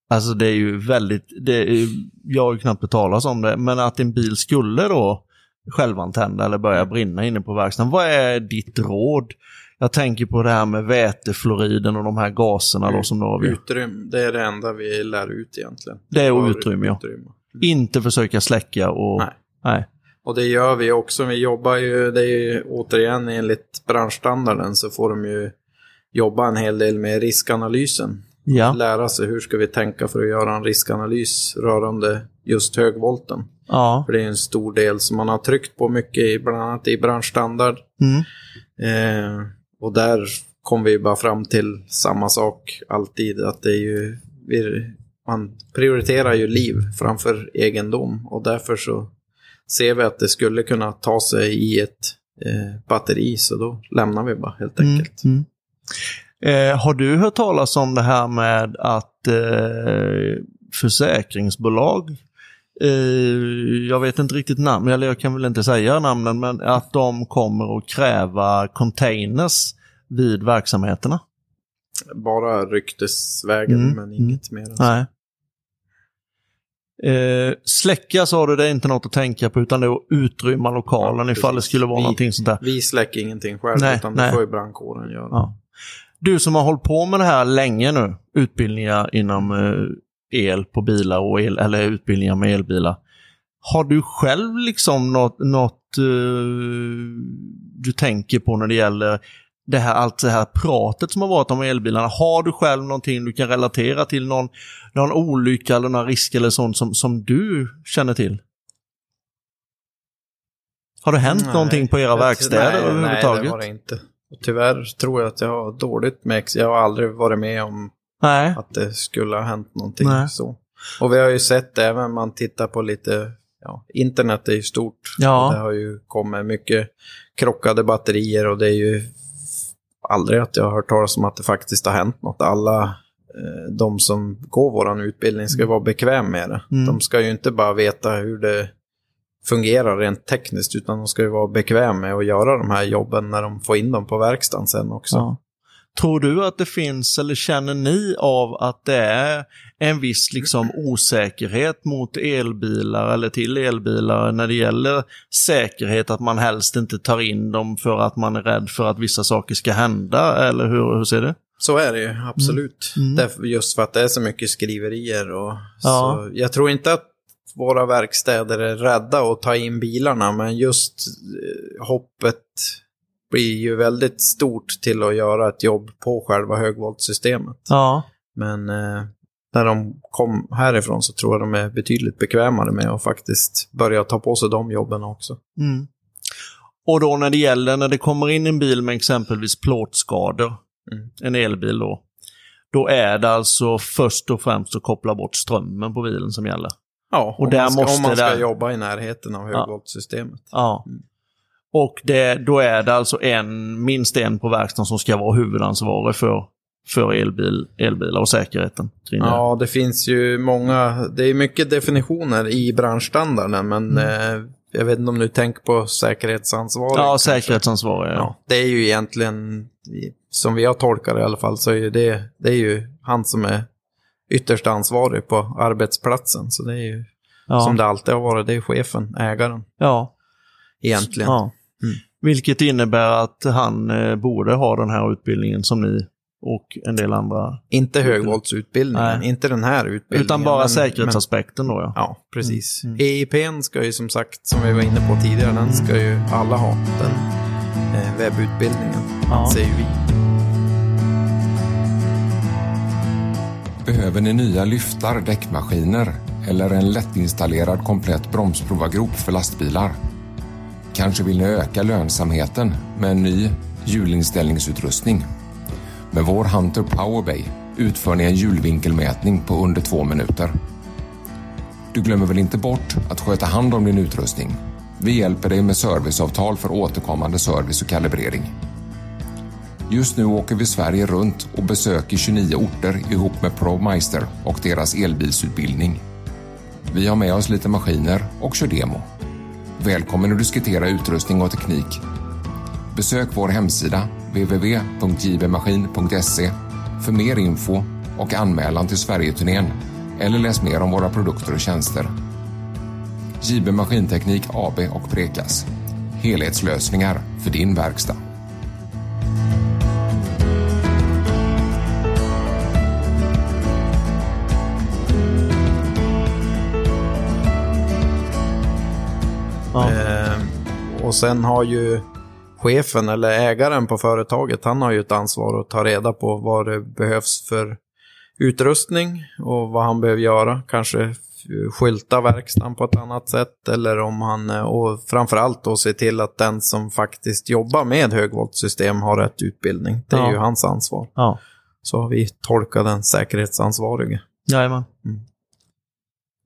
alltså det är ju väldigt, det är, jag har ju knappt talas om det, men att en bil skulle då självantända eller börja brinna inne på verkstaden, vad är ditt råd? Jag tänker på det här med vätefluoriden och de här gaserna då som då har vi. Utrym, det är det enda vi lär ut egentligen. Det är Bara utrymme, ja. utrymme. Inte försöka släcka och... Nej. Nej. Och det gör vi också. Vi jobbar ju, det är ju återigen enligt branschstandarden så får de ju jobba en hel del med riskanalysen. Ja. lära sig hur ska vi tänka för att göra en riskanalys rörande just högvolten. Ja. För det är en stor del som man har tryckt på mycket, i, bland annat i branschstandard. Mm. Eh, och där kom vi bara fram till samma sak alltid, att det är ju, man prioriterar ju liv framför egendom och därför så ser vi att det skulle kunna ta sig i ett eh, batteri, så då lämnar vi bara helt enkelt. Mm. Eh, har du hört talas om det här med att eh, försäkringsbolag, eh, jag vet inte riktigt namn, eller jag kan väl inte säga namnen, men att de kommer att kräva containers vid verksamheterna? Bara ryktesvägen, Mm, men mm. inget mer. än så. Nej. Eh, släcka sa du, det är inte något att tänka på utan det är att utrymma lokalen Ja, ifall det skulle vara Vi- någonting sånt där. Vi släcker ingenting själv, Nej, utan nej. det får ju brandkåren göra. Ja. Du som har hållit på med det här länge nu, utbildningar inom eh, el på bilar och el, eller utbildningar med elbilar. Har du själv liksom något, något eh, du tänker på när det gäller det här, allt det här pratet som har varit om elbilarna? Har du själv någonting du kan relatera till? Någon, någon olycka eller någon risk eller sånt som, som du känner till? Har det hänt Nej, någonting på era verkstäder nej, överhuvudtaget? Nej, det har det inte. Och tyvärr tror jag att jag har dåligt med ex- Jag har aldrig varit med om Nej. att det skulle ha hänt någonting Nej. så. Och vi har ju sett även man tittar på lite, ja, internet är ju stort. Ja. Det har ju kommit mycket krockade batterier och det är ju aldrig att jag har hört talas om att det faktiskt har hänt något. Alla eh, de som går våran utbildning ska vara bekväm med det. Mm. De ska ju inte bara veta hur det fungerar rent tekniskt, utan de ska ju vara bekväm med att göra de här jobben när de får in dem på verkstaden sen också. Ja. Tror du att det finns, eller känner ni av att det är en viss liksom osäkerhet mot elbilar eller till elbilar när det gäller säkerhet, att man helst inte tar in dem för att man är rädd för att vissa saker ska hända, eller hur, hur ser det? Så är det ju, absolut. Mm. Därför, just för att det är så mycket skriverier. Och, Ja. så, jag tror inte att våra verkstäder är rädda att ta in bilarna, men just eh, hoppet blir ju väldigt stort till att göra ett jobb på själva högvoltsystemet. Ja. Men eh, när de kom härifrån så tror jag de är betydligt bekvämare med att faktiskt börja ta på sig de jobben också. Mm. Och då när det gäller, när det kommer in en bil med exempelvis plåtskador, Mm. en elbil då, då är det alltså först och främst att koppla bort strömmen på bilen som gäller. Ja, Och där man ska, måste om man ska det- jobba i närheten av högvoltsystemet. Ja. Mm. Och det, då är det alltså en, minst en på verkstaden som ska vara huvudansvarig för, för elbil, elbilar och säkerheten kring det. Ja, det finns ju många, det är mycket definitioner i branschstandarden, men eh, jag vet inte om du tänker på säkerhetsansvarig. Mm. Ja, kanske. säkerhetsansvarig. Ja. Ja, det är ju egentligen, som vi har tolkat det i alla fall, så är det, det är ju han som är ytterst ansvarig på arbetsplatsen. Så det är ju, Ja. som det alltid har varit, det är chefen, ägaren, ja. egentligen. ja. Mm. Vilket innebär att han eh, borde ha den här utbildningen som ni och en del andra. Inte högvoltsutbildningen, inte den här utbildningen. Utan bara men- säkerhetsaspekten då ja. Ja, precis. Mm, EIPn ska ju som sagt, som vi var inne på tidigare, den ska ju alla ha. Den eh, webbutbildningen, Ja. ju vi. Behöver ni nya lyftar, däckmaskiner eller en lättinstallerad komplett bromsprovargrop för lastbilar? Kanske vill ni öka lönsamheten med en ny hjulinställningsutrustning? Med vår Hunter Powerbay utför ni en hjulvinkelmätning på under två minuter. Du glömmer väl inte bort att sköta hand om din utrustning? Vi hjälper dig med serviceavtal för återkommande service och kalibrering. Just nu åker vi Sverige runt och besöker 29 orter ihop med ProMeister och deras elbilsutbildning. Vi har med oss lite maskiner och kör demo. Välkommen att diskutera utrustning och teknik. Besök vår hemsida www.jbmaskin.se för mer info och anmälan till Sverigeturnén eller läs mer om våra produkter och tjänster. JB Maskinteknik AB och Prekas. Helhetslösningar för din verkstad. Ja. Eh, och sen har ju chefen eller ägaren på företaget, han har ju ett ansvar att ta reda på vad det behövs för utrustning och vad han behöver göra. Kanske skylta verkstaden på ett annat sätt eller om han, eh, och framförallt då se till att den som faktiskt jobbar med högvoltsystem har rätt utbildning. Det är Ja. ju hans ansvar. ja. Så har vi tolkat den säkerhetsansvarige. Jajamän. Mm.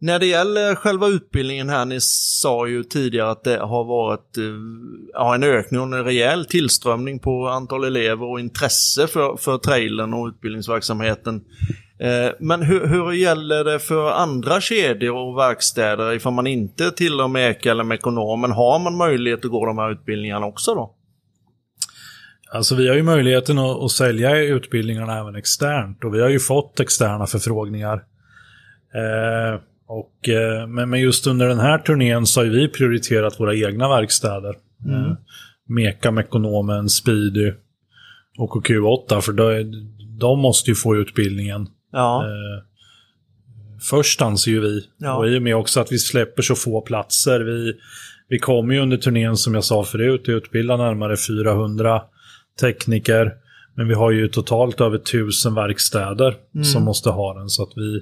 När det gäller själva utbildningen här, ni sa ju tidigare att det har varit eh, ja, en ökning och en rejäl tillströmning på antal elever och intresse för, för trailern och utbildningsverksamheten. Eh, men hur, hur gäller det för andra kedjor och verkstäder ifall man inte tillhör Meka eller Mekonomen? Har man möjlighet att gå de här utbildningarna också då? Alltså vi har ju möjligheten att, att sälja utbildningarna även externt och vi har ju fått externa förfrågningar. Eh, och, eh, men, men just under den här turnén så har vi prioriterat våra egna verkstäder. Eh, Meka, Mekonomen, Speedy och Q8 för de, de måste ju få utbildningen. Ja, Eh, först anser ju vi. Ja. Och i och med också att vi släpper så få platser. Vi, vi kommer ju under turnén som jag sa förut utbilda närmare 400 tekniker. Men vi har ju totalt över 1000 verkstäder som måste ha den. Så att vi,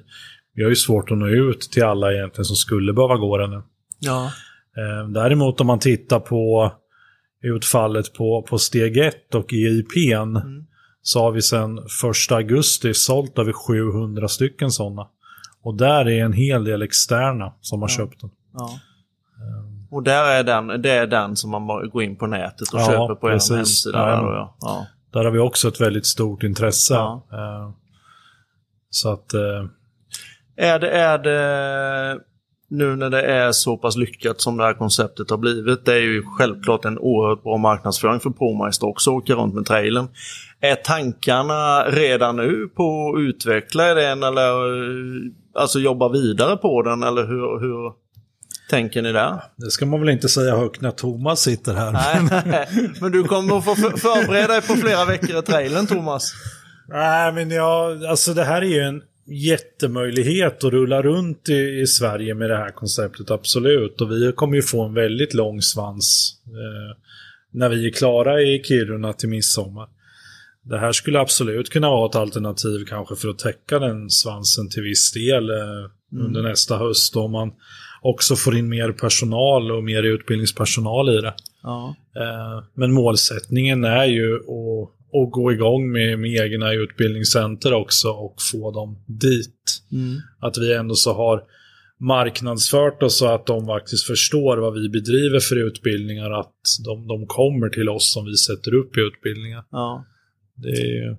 vi har ju svårt att nå ut till alla egentligen som skulle behöva gå den nu. ja, Eh, däremot om man tittar på utfallet på, på steg 1 och EIPn så har vi sedan 1 augusti sålt över 700 stycken sådana. Och där är en hel del externa som har köpt den. ja. Och där är den, det är den som man går in på nätet och Ja, köper på er precis. hemsida. Ja, Där ja. ja. Ja. Där har vi också ett väldigt stort intresse. Ja. Eh, Så att, eh, Är det, är det nu när det är så pass lyckat som det här konceptet har blivit, det är ju självklart en oerhört bra marknadsföring för ProMeister också, åka runt med trailern. Är tankarna redan nu på att utveckla den eller alltså jobba vidare på den eller hur, hur tänker ni där? det ska man väl inte säga högt när Thomas sitter här. Nej, men du kommer att få för- förbereda dig på flera veckor i trailern Thomas. Nej, men ja, alltså det här är ju en jättemöjlighet att rulla runt i, i Sverige med det här konceptet, absolut. Och vi kommer ju få en väldigt lång svans eh, när vi är klara i Kiruna till midsommar. Det här skulle absolut kunna vara ett alternativ kanske för att täcka den svansen till viss del eh, under Mm. nästa höst. Om man också får in mer personal och mer utbildningspersonal i det. Ja. Eh, Men målsättningen är ju att, att gå igång med, med egna utbildningscenter också och få dem dit. Mm. Att vi ändå så har marknadsfört oss så att de faktiskt förstår vad vi bedriver för utbildningar. Att de, de kommer till oss som vi sätter upp i utbildningar. Ja. Är.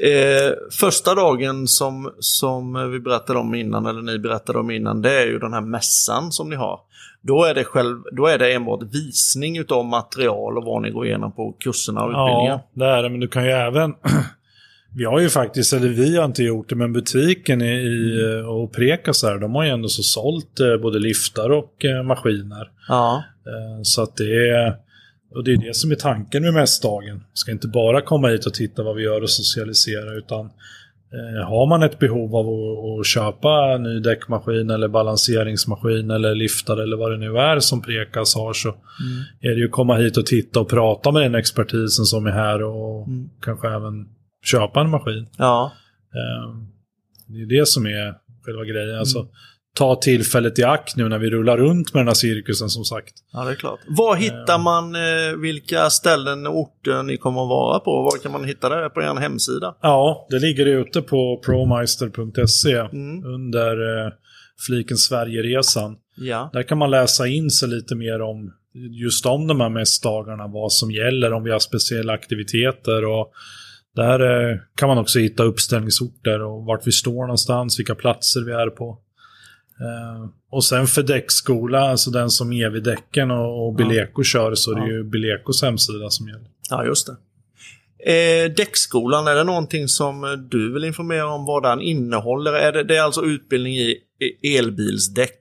Eh, första dagen som, som vi berättade om innan, eller ni berättade om innan, det är ju den här mässan som ni har. Då är det, själv, då är det enbart visning utav material och vad ni går igenom på kurserna och utbildningar. Ja, det är det. Men du kan ju även... Vi har ju faktiskt, eller vi har inte gjort det, men butiken i, i och Prekas här, de har ju ändå så sålt eh, både liftar och eh, maskiner. Ja. Eh, Så att det är... Och det är det som är tanken med mässdagen. Ska inte bara komma hit och titta vad vi gör och socialisera, utan eh, har man ett behov av att, köpa en ny däckmaskin eller balanseringsmaskin eller liftar eller vad det nu är som Prekas har så är det ju att komma hit och titta och prata med den expertisen som är här och Mm. kanske även köpa en maskin. Ja. Eh, Det är det som är själva grejen. Mm. Alltså, ta tillfället i akt nu när vi rullar runt med den här cirkusen som sagt. ja, det är klart. Var hittar man eh, vilka ställen och orter ni kommer att vara på? Var kan man hitta det på er hemsida? Ja, det ligger ute på promeister.se Mm. under eh, fliken Sverigeresan. Ja. Där kan man läsa in sig lite mer om just om de här mässdagarna, vad som gäller, om vi har speciella aktiviteter och där eh, kan man också hitta uppställningsorter och vart vi står någonstans, vilka platser vi är på. Eh, och sen för däckskola, alltså den som EV-däcken och, och Bileko kör, så är det ju Bilekos hemsida som gäller. Ja, just det. Eh, däckskolan, är det någonting som du vill informera om vad den innehåller? Är det, det är alltså utbildning i elbilsdäck?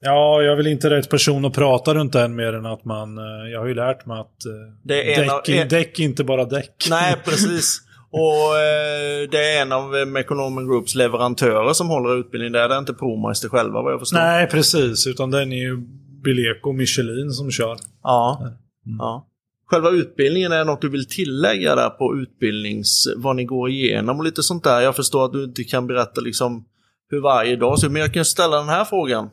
Ja, jag är väl inte rätt person att prata runt den mer än att man... eh, Jag har ju lärt mig att eh, Det är en av- däck, en- däck är inte bara däck. Nej, precis. Och eh, det är en av eh, Mekonomen Groups leverantörer som håller utbildning där. Det är inte ProMeister själva vad jag förstår. Nej, precis. Utan den är ju Bileko och Michelin som kör. Ja. Mm. ja. Själva utbildningen, är något du vill tillägga där på utbildnings... Vad ni går igenom och lite sånt där? Jag förstår att du inte kan berätta liksom hur varje dag ser ut, men jag kan ställa den här frågan.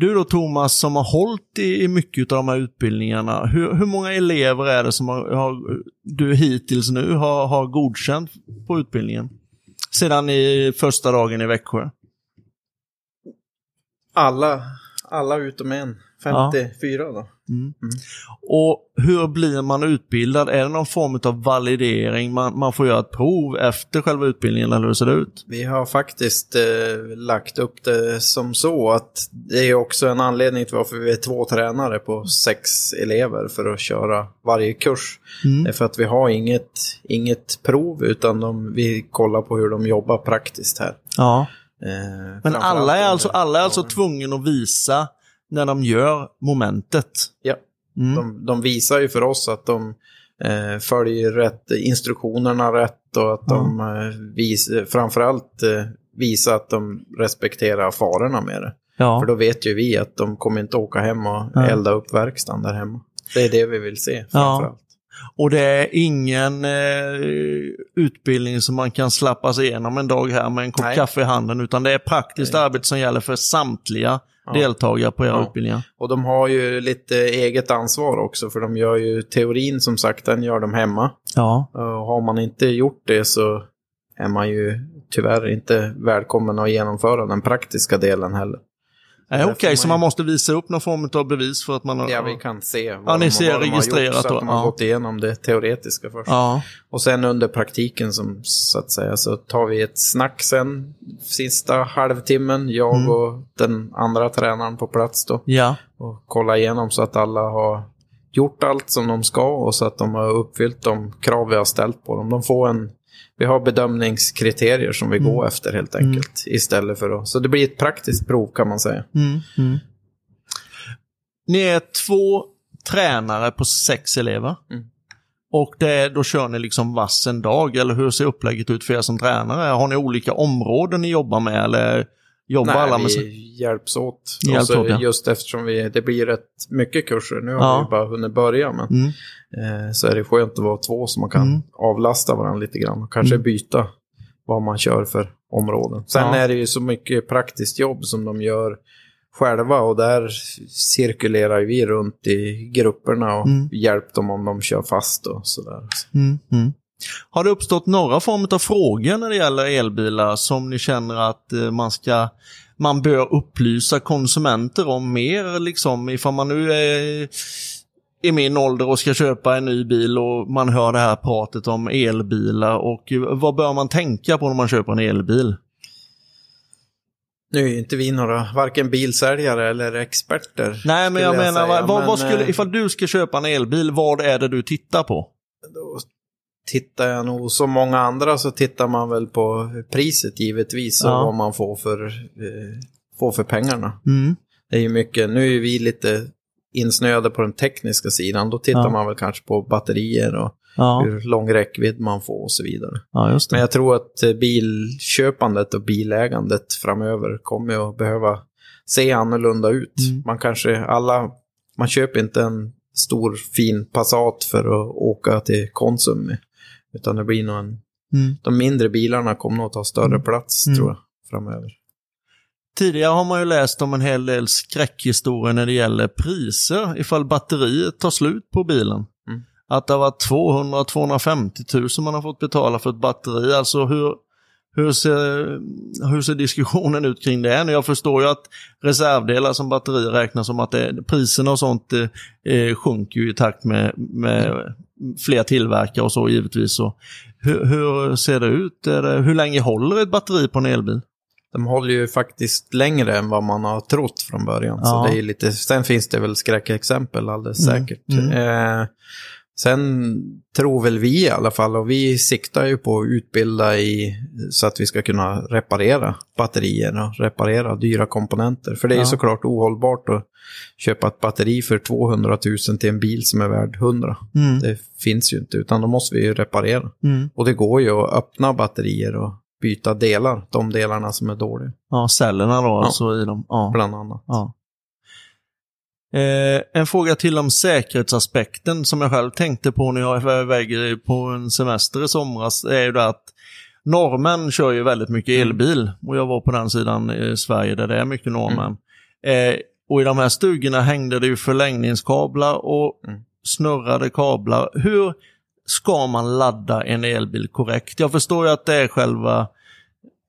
Du då Thomas som har hållit i, i mycket av de här utbildningarna. Hur, hur många elever är det som har, har, du hittills nu har, har godkänt på utbildningen? Sedan i första dagen i Växjö. Alla, alla utom en. 54 då. Mm. Och hur blir man utbildad? Är det någon form av validering? Man, man får göra ett prov efter själva utbildningen eller hur ser det ut? Vi har faktiskt eh, lagt upp det som så att det är också en anledning till varför vi är två tränare på sex elever för att köra varje kurs. Mm. Det är för att vi har inget, inget prov utan de, vi kollar på hur de jobbar praktiskt här. Ja. Eh, Men alla är alltså, alla är alltså tvungna att visa när de gör momentet. Ja. Mm. De, de visar ju för oss att de eh, följer rätt, instruktionerna rätt och att de eh, vis, framförallt eh, visar att de respekterar farorna med det. Ja. För då vet ju vi att de kommer inte åka hem och Nej. elda upp verkstaden där hemma. Det är det vi vill se framförallt. Och det är ingen eh, utbildning som man kan slappa sig igenom en dag här med en kopp Nej. kaffe i handen, utan det är praktiskt Nej. arbete som gäller för samtliga Ja. deltagare på era Ja. utbildningar. Och de har ju lite eget ansvar också för de gör ju teorin som sagt, den gör de hemma. Ja. Och har man inte gjort det så är man ju tyvärr inte välkommen att genomföra den praktiska delen heller. Okej, Där får så man man måste visa upp någon form av bevis för att man har... Ja, vi kan se vad, Ja, ni de, ser vad de har registrerat gjort så att de har ja. gått igenom det teoretiska först. Ja. Och sen under praktiken som så att säga så tar vi ett snack sen sista halvtimmen, jag Mm. och den andra tränaren på plats då. Ja. Och kollar igenom så att alla har gjort allt som de ska och så att de har uppfyllt de krav vi har ställt på dem. De får en, vi har bedömningskriterier som vi Mm. går efter helt enkelt. Istället för att, så det blir ett praktiskt prov kan man säga. Mm. Mm. Ni är två tränare på sex elever. Mm. Och det, då kör ni liksom vassen dag, eller hur ser upplägget ut för er som tränare? Har ni olika områden ni jobbar med, eller jobbar Nej, alla med... vi hjälps åt. Hjälps och så åt, ja. Just eftersom vi, det blir rätt mycket kurser. Nu har Ja. vi bara hunnit börja, men Mm. eh, så är det skönt att vara två så man kan Mm. avlasta varandra lite grann. Och kanske Mm. byta vad man kör för områden. Sen Ja. är det ju så mycket praktiskt jobb som de gör själva och där cirkulerar vi runt i grupperna och Mm. hjälper dem om de kör fast och sådär. Mm, mm. Har det uppstått några former av frågor när det gäller elbilar som ni känner att eh, man ska man bör upplysa konsumenter om mer liksom ifall man nu är i min ålder och ska köpa en ny bil och man hör det här pratet om elbilar och eh, vad bör man tänka på när man köper en elbil? Nu är ju inte vi några, varken bilsäljare eller experter. Nej men jag skulle menar, vad, vad, vad Men, skulle, eh, ifall du ska köpa en elbil, vad är det du tittar på? Då tittar jag nog, som många andra så tittar man väl på priset givetvis och Ja. vad man får för, eh, får för pengarna. Mm. Det är ju mycket, nu är vi lite insnöade på den tekniska sidan, då tittar Ja. man väl kanske på batterier och Ja, hur lång räckvidd man får och så vidare. Men jag tror att bilköpandet och bilägandet framöver kommer att behöva se annorlunda ut. Mm. Man kanske alla, man köper inte en stor fin Passat för att åka till Konsum med. Utan det blir nog en, Mm. de mindre bilarna kommer nog att ta större Mm. plats Mm. tror jag framöver. Tidigare har man ju läst om en hel del skräckhistorier när det gäller priser ifall batteriet tar slut på bilen. Mm. Att det har varit 200-250 000 man har fått betala för ett batteri. Alltså hur, hur, ser, hur ser diskussionen ut kring det? Jag förstår ju att reservdelar som batteri räknas som att det, priserna och sånt eh, eh, sjunker ju i takt med, med fler tillverkare och så givetvis. Så, hur, hur ser det ut? Det, hur länge håller ett batteri på en elbil? De håller ju faktiskt längre än vad man har trott från början. Ja. Så det är lite, sen finns det väl skräckexempel alldeles Mm, säkert. mm. Eh, sen tror väl vi i alla fall, och vi siktar ju på att utbilda i, så att vi ska kunna reparera batterier och reparera dyra komponenter. För det är ju Ja. såklart ohållbart att köpa ett batteri för 200 000 till en bil som är värd 100. Mm. Det finns ju inte, utan då måste vi ju reparera. Mm. Och det går ju att öppna batterier och byta delar, de delarna som är dåliga, Ja, cellerna då alltså i dem. Ja. bland annat. ja. Eh, en fråga till om säkerhetsaspekten som jag själv tänkte på när jag var iväg på en semester i somras är ju det att norrmän kör ju väldigt mycket Mm. elbil och jag var på den sidan i Sverige där det är mycket norrmän. Eh, och i de här stugorna hängde det ju förlängningskablar och Mm. snurrade kablar. Hur ska man ladda en elbil korrekt? Jag förstår ju att det är själva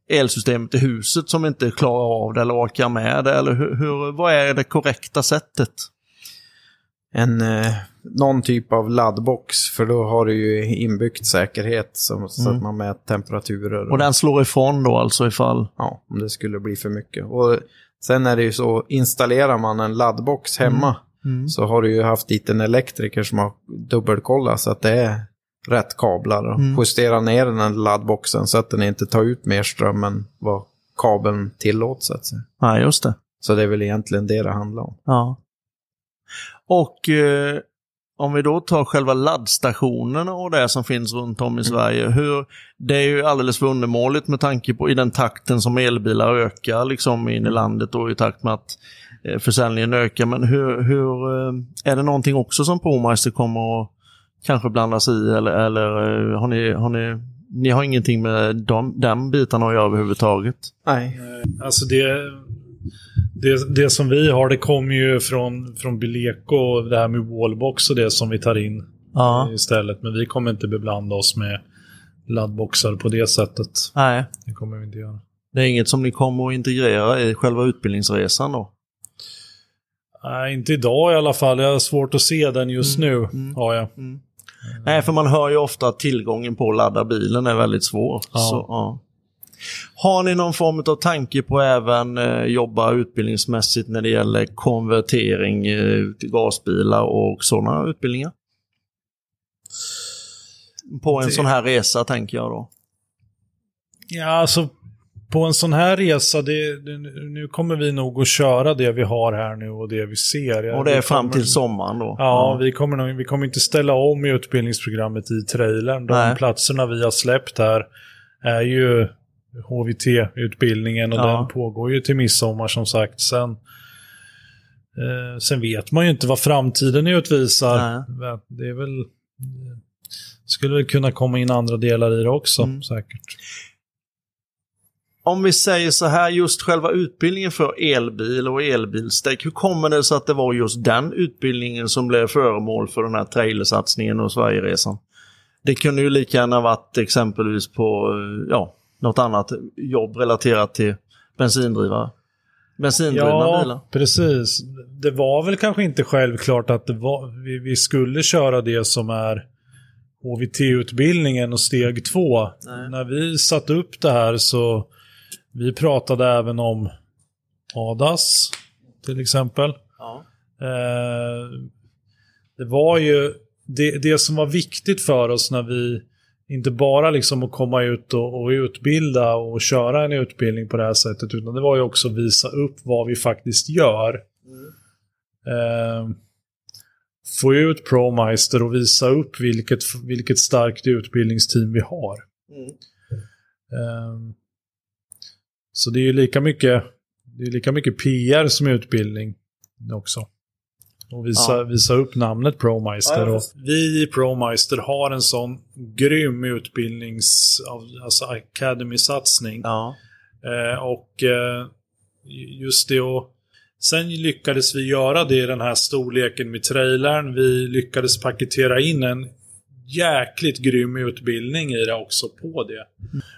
elsystemet i huset som inte klarar av det eller orkar med det. Eller hur, hur, vad är det korrekta sättet? en, eh, någon typ av laddbox, för då har du ju inbyggt säkerhet som, så Mm. att man mäter temperaturer. Och den slår ifrån då alltså ifall... Ja, om det skulle bli för mycket. Och sen är det ju så, installerar man en laddbox hemma Mm. så har du ju haft dit en elektriker som har dubbelkollat så att det är rätt kablar och Mm. justera ner den här laddboxen så att den inte tar ut mer ström än vad kabeln tillåts. Så, att säga. Nej, just det. så det är väl egentligen det det handlar om. Ja. Och eh, om vi då tar själva laddstationerna och det som finns runt om i Sverige. Hur, det är ju alldeles för undermåligt med tanke på i den takten som elbilar ökar liksom in i landet och i takt med att eh, försäljningen ökar. Men hur, hur eh, är det någonting också som ProMeister kommer att kanske blanda sig i eller, eller eh, har, ni, har ni, ni har ingenting med de, den biten att göra överhuvudtaget? Nej. Alltså det, det, det som vi har, det kommer ju från, från Bileko, det här med wallbox och det som vi tar in Ja, istället. Men vi kommer inte beblanda oss med laddboxar på det sättet. nej. Det kommer vi inte göra. Det är inget som ni kommer att integrera i själva utbildningsresan då? Nej, inte idag i alla fall. Jag har svårt att se den just Mm, nu. mm. Har jag. Nej, för man hör ju ofta att tillgången på att ladda bilen är väldigt svår. Ja. Så, ja. Har ni någon form av tanke på även eh, jobba utbildningsmässigt när det gäller konvertering eh, till gasbilar och sådana utbildningar? På en Det- sån här resa tänker jag då. Ja, alltså på en sån här resa, det, nu kommer vi nog att köra det vi har här nu och det vi ser. Och det är fram kommer- till sommaren då? Ja, vi kommer, nog, vi kommer inte ställa om i utbildningsprogrammet i trailern. De Nej. platserna vi har släppt här är ju HVT-utbildningen och Ja. den pågår ju till midsommar som sagt. Sen, eh, sen vet man ju inte vad framtiden utvisar. Nej. Det är väl... Skulle väl kunna komma in andra delar i det också, Mm. säkert. Om vi säger så här, just själva utbildningen för elbil och elbilsdäck, hur kommer det sig att det var just den utbildningen som blev föremål för den här trailersatsningen och Sverigeresan? Det kunde ju lika gärna varit exempelvis på ja, något annat jobb relaterat till bensindrivare. Bensindrivna ja, bilar. precis. Det var väl kanske inte självklart att var, vi, vi skulle köra det som är HVT-utbildningen och steg två. Nej. När vi satte upp det här så vi pratade även om ADAS till exempel. Ja. Eh, det var ju det, det som var viktigt för oss när vi inte bara liksom att komma ut och, och utbilda och köra en utbildning på det här sättet utan det var ju också att visa upp vad vi faktiskt gör. Eh, få ut ProMeister och visa upp vilket, vilket starkt utbildningsteam vi har. Mm. Eh, så det är ju lika mycket, det är lika mycket PR som utbildning också. Och visa, Ja. visa upp namnet ProMeister. Ja, vi i ProMeister har en sån grym utbildnings... Alltså Academy-satsning. Ja. Eh, och eh, just det och Sen lyckades vi göra det i den här storleken med trailern. Vi lyckades paketera in en jäkligt grym utbildning i det också på det.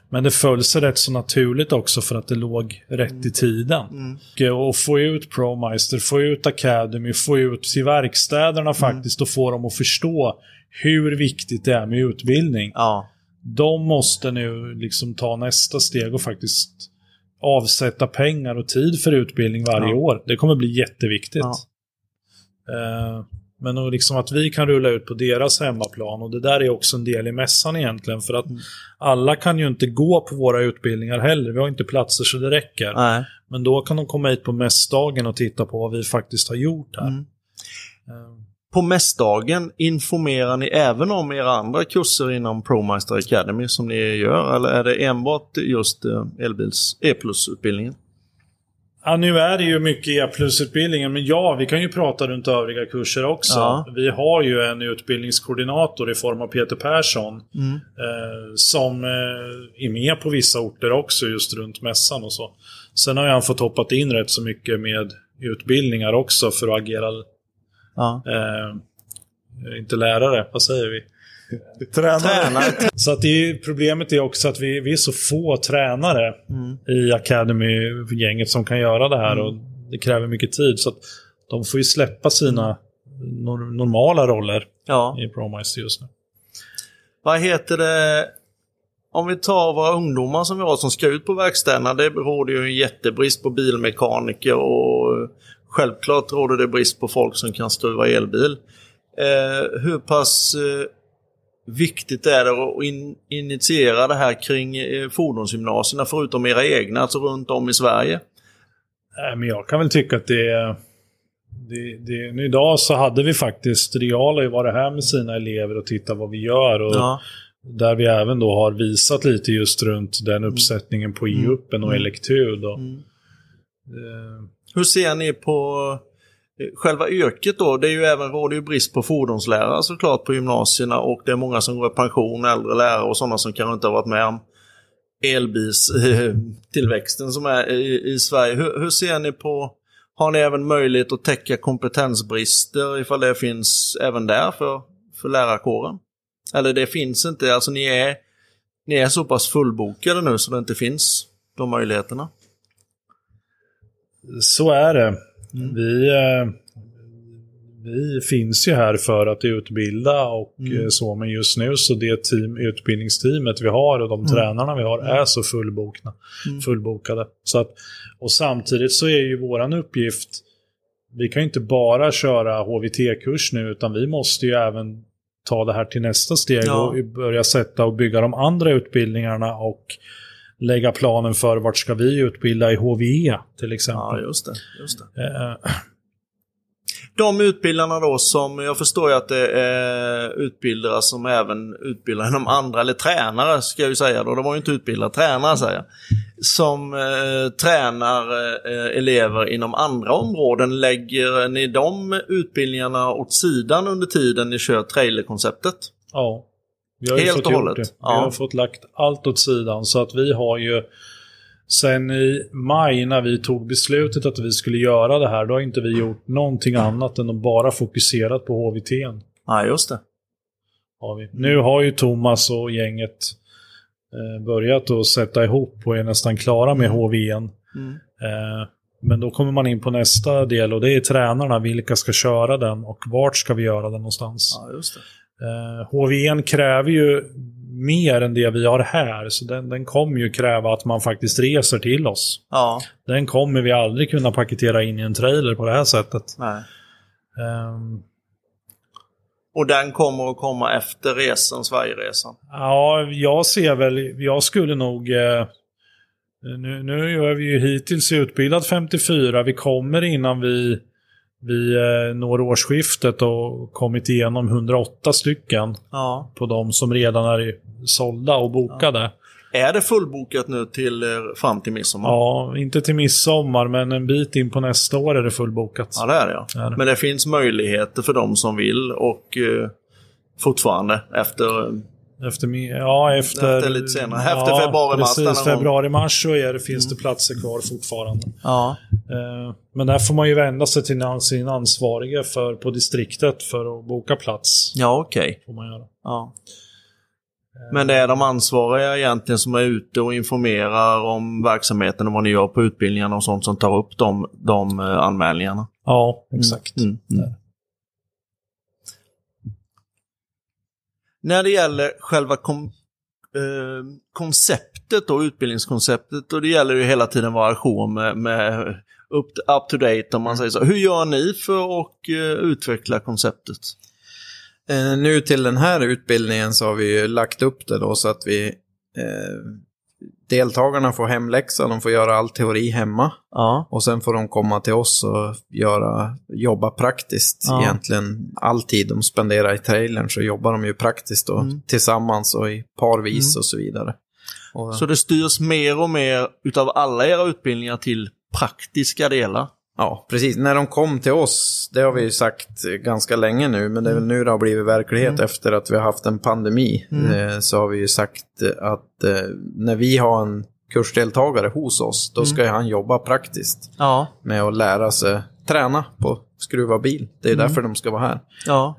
Men det föll sig rätt så naturligt också för att det låg rätt i tiden. Mm. Och, eh, och få ut ProMeister, få ut Academy, få ut till verkstäderna faktiskt och få dem att förstå hur viktigt det är med utbildning. Ja. De måste nu liksom ta nästa steg och faktiskt avsätta pengar och tid för utbildning varje Ja. år. Det kommer bli jätteviktigt. Ja. Eh, men liksom att vi kan rulla ut på deras hemmaplan och det där är också en del i mässan egentligen för att Mm. alla kan ju inte gå på våra utbildningar heller. Vi har inte platser så det räcker. Nej. Men då kan de komma hit på mässdagen och titta på vad vi faktiskt har gjort här. Mm. Eh, På mässdagen informerar ni även om era andra kurser inom ProMeister Academy som ni gör eller är det enbart just eh, elbils E-plus-utbildningen? Ja, nu är det ju mycket E-plus-utbildningen, men ja, vi kan ju prata runt övriga kurser också. Ja. Vi har ju en utbildningskoordinator i form av Peter Persson Mm. eh, som eh, är med på vissa orter också just runt mässan och så. Sen har han fått hoppat in rätt så mycket med utbildningar också för att agera, Ja. eh, inte lärare, vad säger vi? Tränare. Så att det är, problemet är också att vi, vi är så få tränare Mm. i Academy-gänget som kan göra det här och det kräver mycket tid. Så att de får ju släppa sina nor- normala roller Ja. i ProMeister just nu. Vad heter det? Om vi tar våra ungdomar som vi har som ska ut på verkstäderna. Det råder ju en jättebrist på bilmekaniker och självklart råder det brist på folk som kan skruva elbil. Eh, hur pass eh, viktigt är det att in, initiera det här kring eh, fordonsgymnasierna förutom era egna, alltså runt om i Sverige? Men jag kan väl tycka att det. Det, det, idag så hade vi faktiskt, Real har ju varit här med sina elever och tittat vad vi gör. Och Ja. Där vi även då har visat lite just runt den uppsättningen på E-uppen och Mm. elektrud. Och, Mm. eh, Hur ser ni på själva yrket då? Det är ju även råder ju brist på fordonslärare såklart på gymnasierna och det är många som går i pension, äldre lärare och sådana som kanske inte har varit med om elbilstillväxten som är i, i Sverige. Hur, hur ser ni på, har ni även möjlighet att täcka kompetensbrister ifall det finns även där för, för lärarkåren? Eller det finns inte, alltså ni är, ni är så pass fullbokade nu så det inte finns de möjligheterna? Så är det. Mm. Vi, eh, vi finns ju här för att utbilda och Mm. eh, så, men just nu så det team, utbildningsteamet vi har och de tränarna vi har är så fullbokna, Mm. fullbokade. Så att, och samtidigt så är ju våran uppgift, vi kan ju inte bara köra HVT-kurs nu utan vi måste ju även ta det här till nästa steg Ja. och börja sätta och bygga de andra utbildningarna och lägga planen för vart ska vi utbilda i HVE till exempel. Ja, just det. Just det. Eh, De utbildarna då som, jag förstår ju att det är utbildare som även utbildar inom andra, eller tränare ska jag ju säga då, de var ju inte utbildare, tränare säger jag. Som eh, tränar eh, elever inom andra områden, lägger ni de utbildningarna åt sidan under tiden ni kör trailerkonceptet? Ja. Vi har Helt fått och hållet? Vi Ja. har fått lagt allt åt sidan så att vi har ju sen i maj när vi tog beslutet att vi skulle göra det här, då har inte vi gjort någonting annat än att bara fokuserat på HVT. Ja, just det. Har vi. Nu har ju Thomas och gänget eh, börjat att sätta ihop och är nästan klara med HVN. Mm. Eh, men då kommer man in på nästa del och det är tränarna. Vilka ska köra den och vart ska vi göra den någonstans? Ja, just det. Eh, HVN kräver ju mer än det vi har här. Så den, den kommer ju kräva att man faktiskt reser till oss. Ja, Den kommer vi aldrig kunna paketera in i en trailer på det här sättet. nej. Ehm, Och den kommer att komma efter resan, Sverigeresan. Ja, jag ser väl, jag skulle nog... Eh, nu, nu är vi ju hittills utbildad 54, vi kommer innan vi, vi eh, når årsskiftet och kommit igenom 108 stycken Ja. på de som redan är sålda och bokade. Är det fullbokat nu till eh, fram till midsommar? Ja, inte till midsommar, men en bit in på nästa år är det fullbokat. Ja, det är det ja. Är det. Men det finns möjligheter för de som vill och eh, fortfarande efter... Efter, ja, efter, Efter lite senare. Efter februari, mars denna Precis, gång. Mm. februari, mars så är det, finns det platser kvar fortfarande. Ja. Eh, Men där får man ju vända sig till sin ansvarige för, på distriktet för att boka plats. Ja, okej. Får man göra. Ja. Men det är de ansvariga egentligen som är ute och informerar om verksamheten och vad ni gör på utbildningarna och sånt som tar upp de, de eh, anmälningarna. Ja, exakt. Mm, mm. När det gäller själva kom, eh, konceptet och utbildningskonceptet och det gäller ju hela tiden variation med, med up, up to date om man säger så. Hur gör ni för att eh, utveckla konceptet? Eh, nu till den här utbildningen så har vi ju lagt upp det då så att vi eh, deltagarna får hemläxa, de får göra all teori hemma Ja. och sen får de komma till oss och göra, jobba praktiskt Ja. egentligen. All tid de spenderar i trailern så jobbar de ju praktiskt då, Mm. tillsammans och i parvis och så vidare. Och, Så det styrs mer och mer utav alla era utbildningar till praktiska delar? Ja, precis. När de kom till oss, det har vi ju sagt ganska länge nu, men det är väl nu det har blivit verklighet efter att vi har haft en pandemi. Eh, så har vi ju sagt eh, att eh, när vi har en kursdeltagare hos oss, då ska ju han jobba praktiskt Ja. med att lära sig träna på skruva bil. Det är därför de ska vara här. Ja.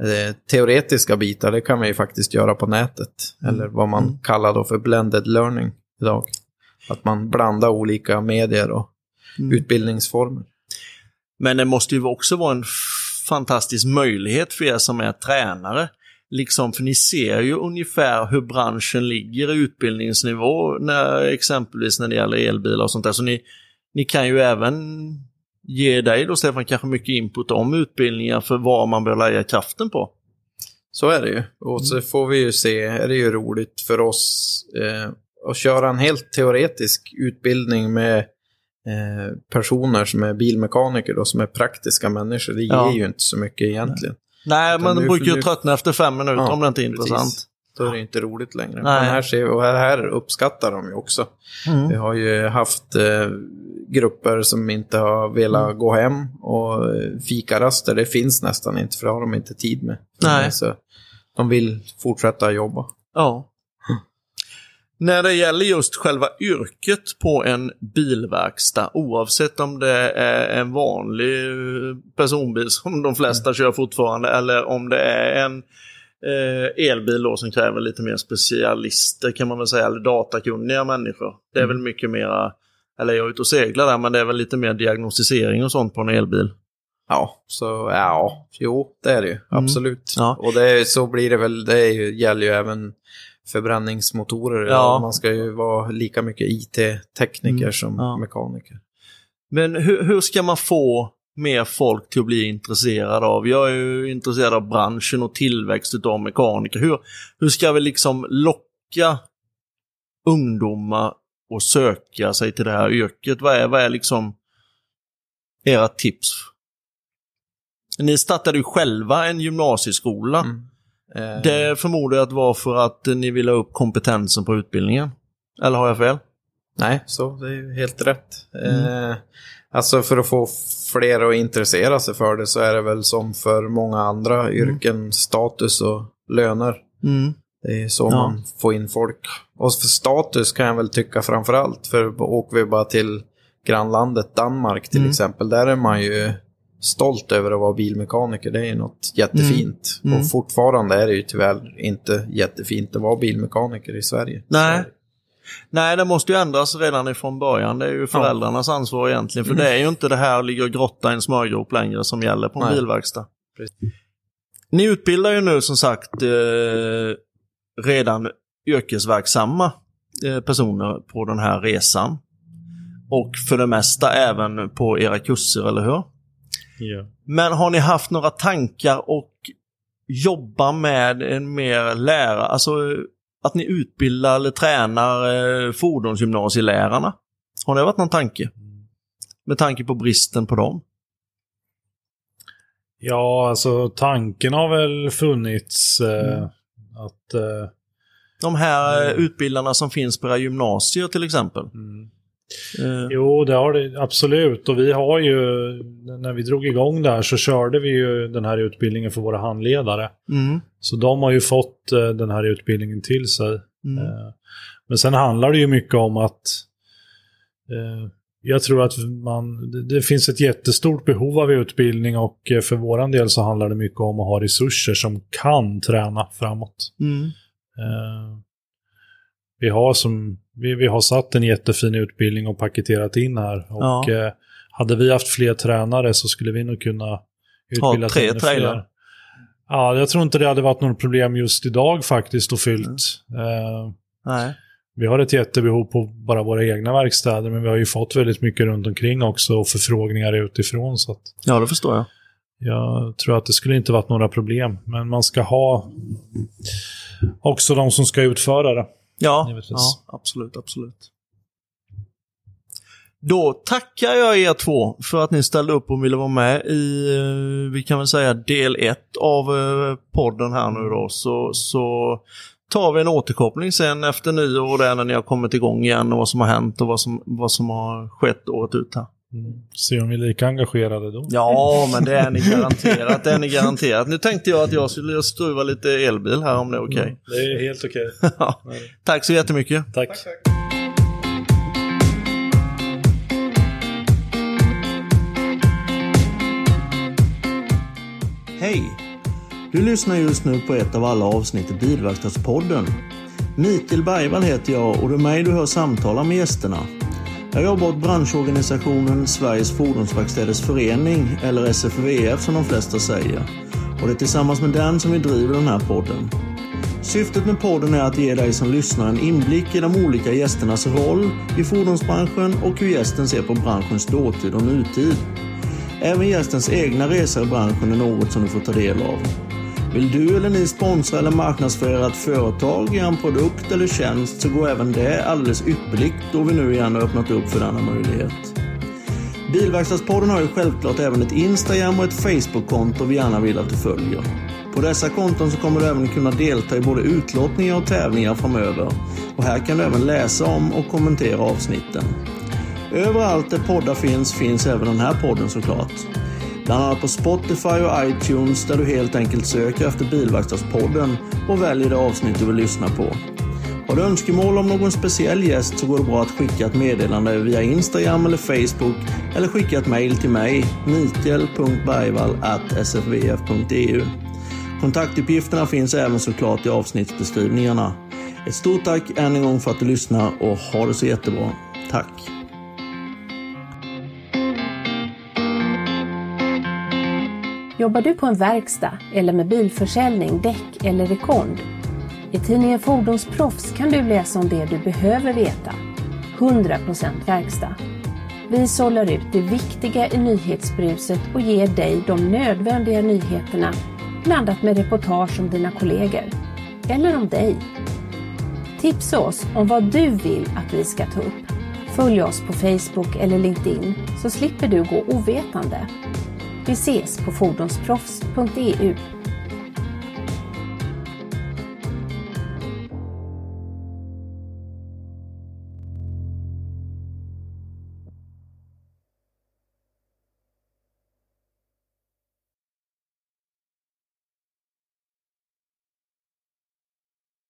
Teoretiska bitar, det kan vi ju faktiskt göra på nätet. Eller vad man kallar då för blended learning idag. Att man blandar olika medier och utbildningsformer. Men det måste ju också vara en fantastisk möjlighet för er som är tränare. Liksom, för ni ser ju ungefär hur branschen ligger i utbildningsnivå, när, exempelvis när det gäller elbilar och sånt där. Så ni, ni kan ju även ge dig då Stefan kanske mycket input om utbildningar för vad man bör lägga kraften på. Så är det ju. Och så får vi ju se, är det ju roligt för oss eh, att köra en helt teoretisk utbildning med personer som är bilmekaniker då, som är praktiska människor. Det Ja. ger ju inte så mycket egentligen. Nej, Utan man brukar ju nu- tröttna efter fem minuter Ja, om det inte är precis. intressant. Då är det inte roligt längre. Nej. Men här, ser och här uppskattar de ju också. Mm. Vi har ju haft eh, grupper som inte har velat Mm. gå hem och eh, fikaraster, det finns nästan inte för det har de inte tid med. Nej. Så de vill fortsätta jobba. Ja. När det gäller just själva yrket på en bilverkstad, oavsett om det är en vanlig eh, personbil som de flesta kör fortfarande, eller om det är en eh, elbil då som kräver lite mer specialister kan man väl säga, eller datakunniga människor. Det är väl mycket mera, eller jag är ute och seglar där, men det är väl lite mer diagnostisering och sånt på en elbil. Ja, så ja, jo, det är det ju. Absolut. Ja. Och det så blir det väl, det ju, gäller ju även förbränningsmotorer. Ja. Man ska ju vara lika mycket IT-tekniker Mm, som ja. mekaniker. Men hur, hur ska man få mer folk till att bli intresserade av? Jag är ju intresserad av branschen och tillväxt av mekaniker. Hur, hur ska vi liksom locka ungdomar att söka sig till det här yrket? Vad är, vad är liksom era tips? Ni startade ju själva en gymnasieskola. Mm. Eh, Det förmodar jag att var för att ni ville ha upp kompetensen på utbildningen. Eller har jag fel? Nej, så det är helt rätt. Mm. Eh, alltså för att få fler att intressera sig för det så är det väl som för många andra yrken status och löner. Mm. Det är så Ja. man får in folk. Och för status kan jag väl tycka framför allt. För åker vi bara till grannlandet Danmark till Mm. exempel. Där är man ju stolt över att vara bilmekaniker. Det är något jättefint. Mm. Och fortfarande är det ju tyvärr inte jättefint att vara bilmekaniker i Sverige. Nej. Nej, det måste ju ändras redan ifrån början. Det är ju föräldrarnas ansvar egentligen. För det är ju inte det här ligger och grotta i en smörgrop längre som gäller på en Nej. bilverkstad. Ni utbildar ju nu som sagt eh, redan yrkesverksamma eh, personer på den här resan. Och för det mesta även på era kurser, eller hur? Men har ni haft några tankar och jobba med en mer lära, alltså att ni utbildar eller tränar eh, fordonsgymnasielärarna? Har det varit någon tanke? Med tanke på bristen på dem? Ja, alltså tanken har väl funnits eh, Mm. att... Eh, De här eh, Mm. utbildarna som finns på era gymnasier till exempel. Eh, Jo, det har det absolut. Och vi har ju, när vi drog igång där så körde vi ju den här utbildningen för våra handledare. mm, Så de har ju fått eh, den här utbildningen till sig. mm, Eh, Men sen handlar det ju mycket om att jag tror att man, det, det finns ett jättestort behov av utbildning och för våran del så handlar det mycket om att ha resurser som kan träna framåt. mm, vi, har som, vi, vi har satt en jättefin utbildning och paketerat in här. Och Ja. eh, hade vi haft fler tränare så skulle vi nog kunna utbilda tre ännu trailrar. fler. Ja, jag tror inte det hade varit något problem just idag faktiskt och fyllt. Mm. Eh, nej. vi har ett jättebehov på bara våra egna verkstäder, men vi har ju fått väldigt mycket runt omkring också och förfrågningar utifrån. Så att Ja, det förstår jag. jag tror att det skulle inte varit några problem. Men man ska ha också de som ska utföra det. Ja, Givetvis. ja absolut, absolut. Då tackar jag er två för att ni ställde upp och ville vara med i, eh, vi kan väl säga del ett av eh, podden här nu då. Så, så tar vi en återkoppling sen efter nyår där när ni har kommit igång igen och vad som har hänt och vad som, vad som har skett året ut här. Se om vi är lika engagerade då. Ja, men det är ni garanterat. Det är ni garanterat. Nu tänkte jag att jag skulle skruva lite elbil här om det är okej. Det är helt okej. Ja. Tack så jättemycket. Tack. Hej! Du lyssnar just nu på ett av alla avsnitt i Bilverkstadspodden. Mikael Bergvall heter jag och det är mig du hör samtala med gästerna. Jag jobbar åt branschorganisationen Sveriges Fordonsverkstäders Förening, eller SFVF som de flesta säger. Och det är tillsammans med den som vi driver den här podden. Syftet med podden är att ge dig som lyssnar en inblick i de olika gästernas roll i fordonsbranschen och hur gästen ser på branschens dåtid och nutid. Även gästens egna resor i branschen är något som du får ta del av. Vill du eller ni sponsra eller marknadsföra ett företag, en produkt eller tjänst så går även det alldeles ypperligt då vi nu igen har öppnat upp för denna möjlighet. Bilverkstadspodden har ju självklart även ett Instagram och ett Facebook-konto vi gärna vill att du följer. På dessa konton så kommer du även kunna delta i både utlottningar och tävlingar framöver. Och här kan du även läsa om och kommentera avsnitten. Överallt där poddar finns, finns även den här podden såklart. Bland annat på Spotify och iTunes där du helt enkelt söker efter Bilverkstadspodden och väljer det avsnitt du vill lyssna på. Har du önskemål om någon speciell gäst så går det bra att skicka ett meddelande via Instagram eller Facebook eller skicka ett mejl till mig, mikael.bergvall.sfvf.eu. Kontaktuppgifterna finns även såklart i avsnittsbeskrivningarna. Ett stort tack än en gång för att du lyssnar och ha det så jättebra. Tack! Jobbar du på en verkstad eller med bilförsäljning, däck eller rekond? I tidningen Fordonsproffs kan du läsa om det du behöver veta. 100% verkstad. Vi sållar ut det viktiga i nyhetsbruset och ger dig de nödvändiga nyheterna blandat med reportage om dina kollegor. Eller om dig. Tipsa oss om vad du vill att vi ska ta upp. Följ oss på Facebook eller LinkedIn så slipper du gå ovetande. Vi ses på fordonsproffs.eu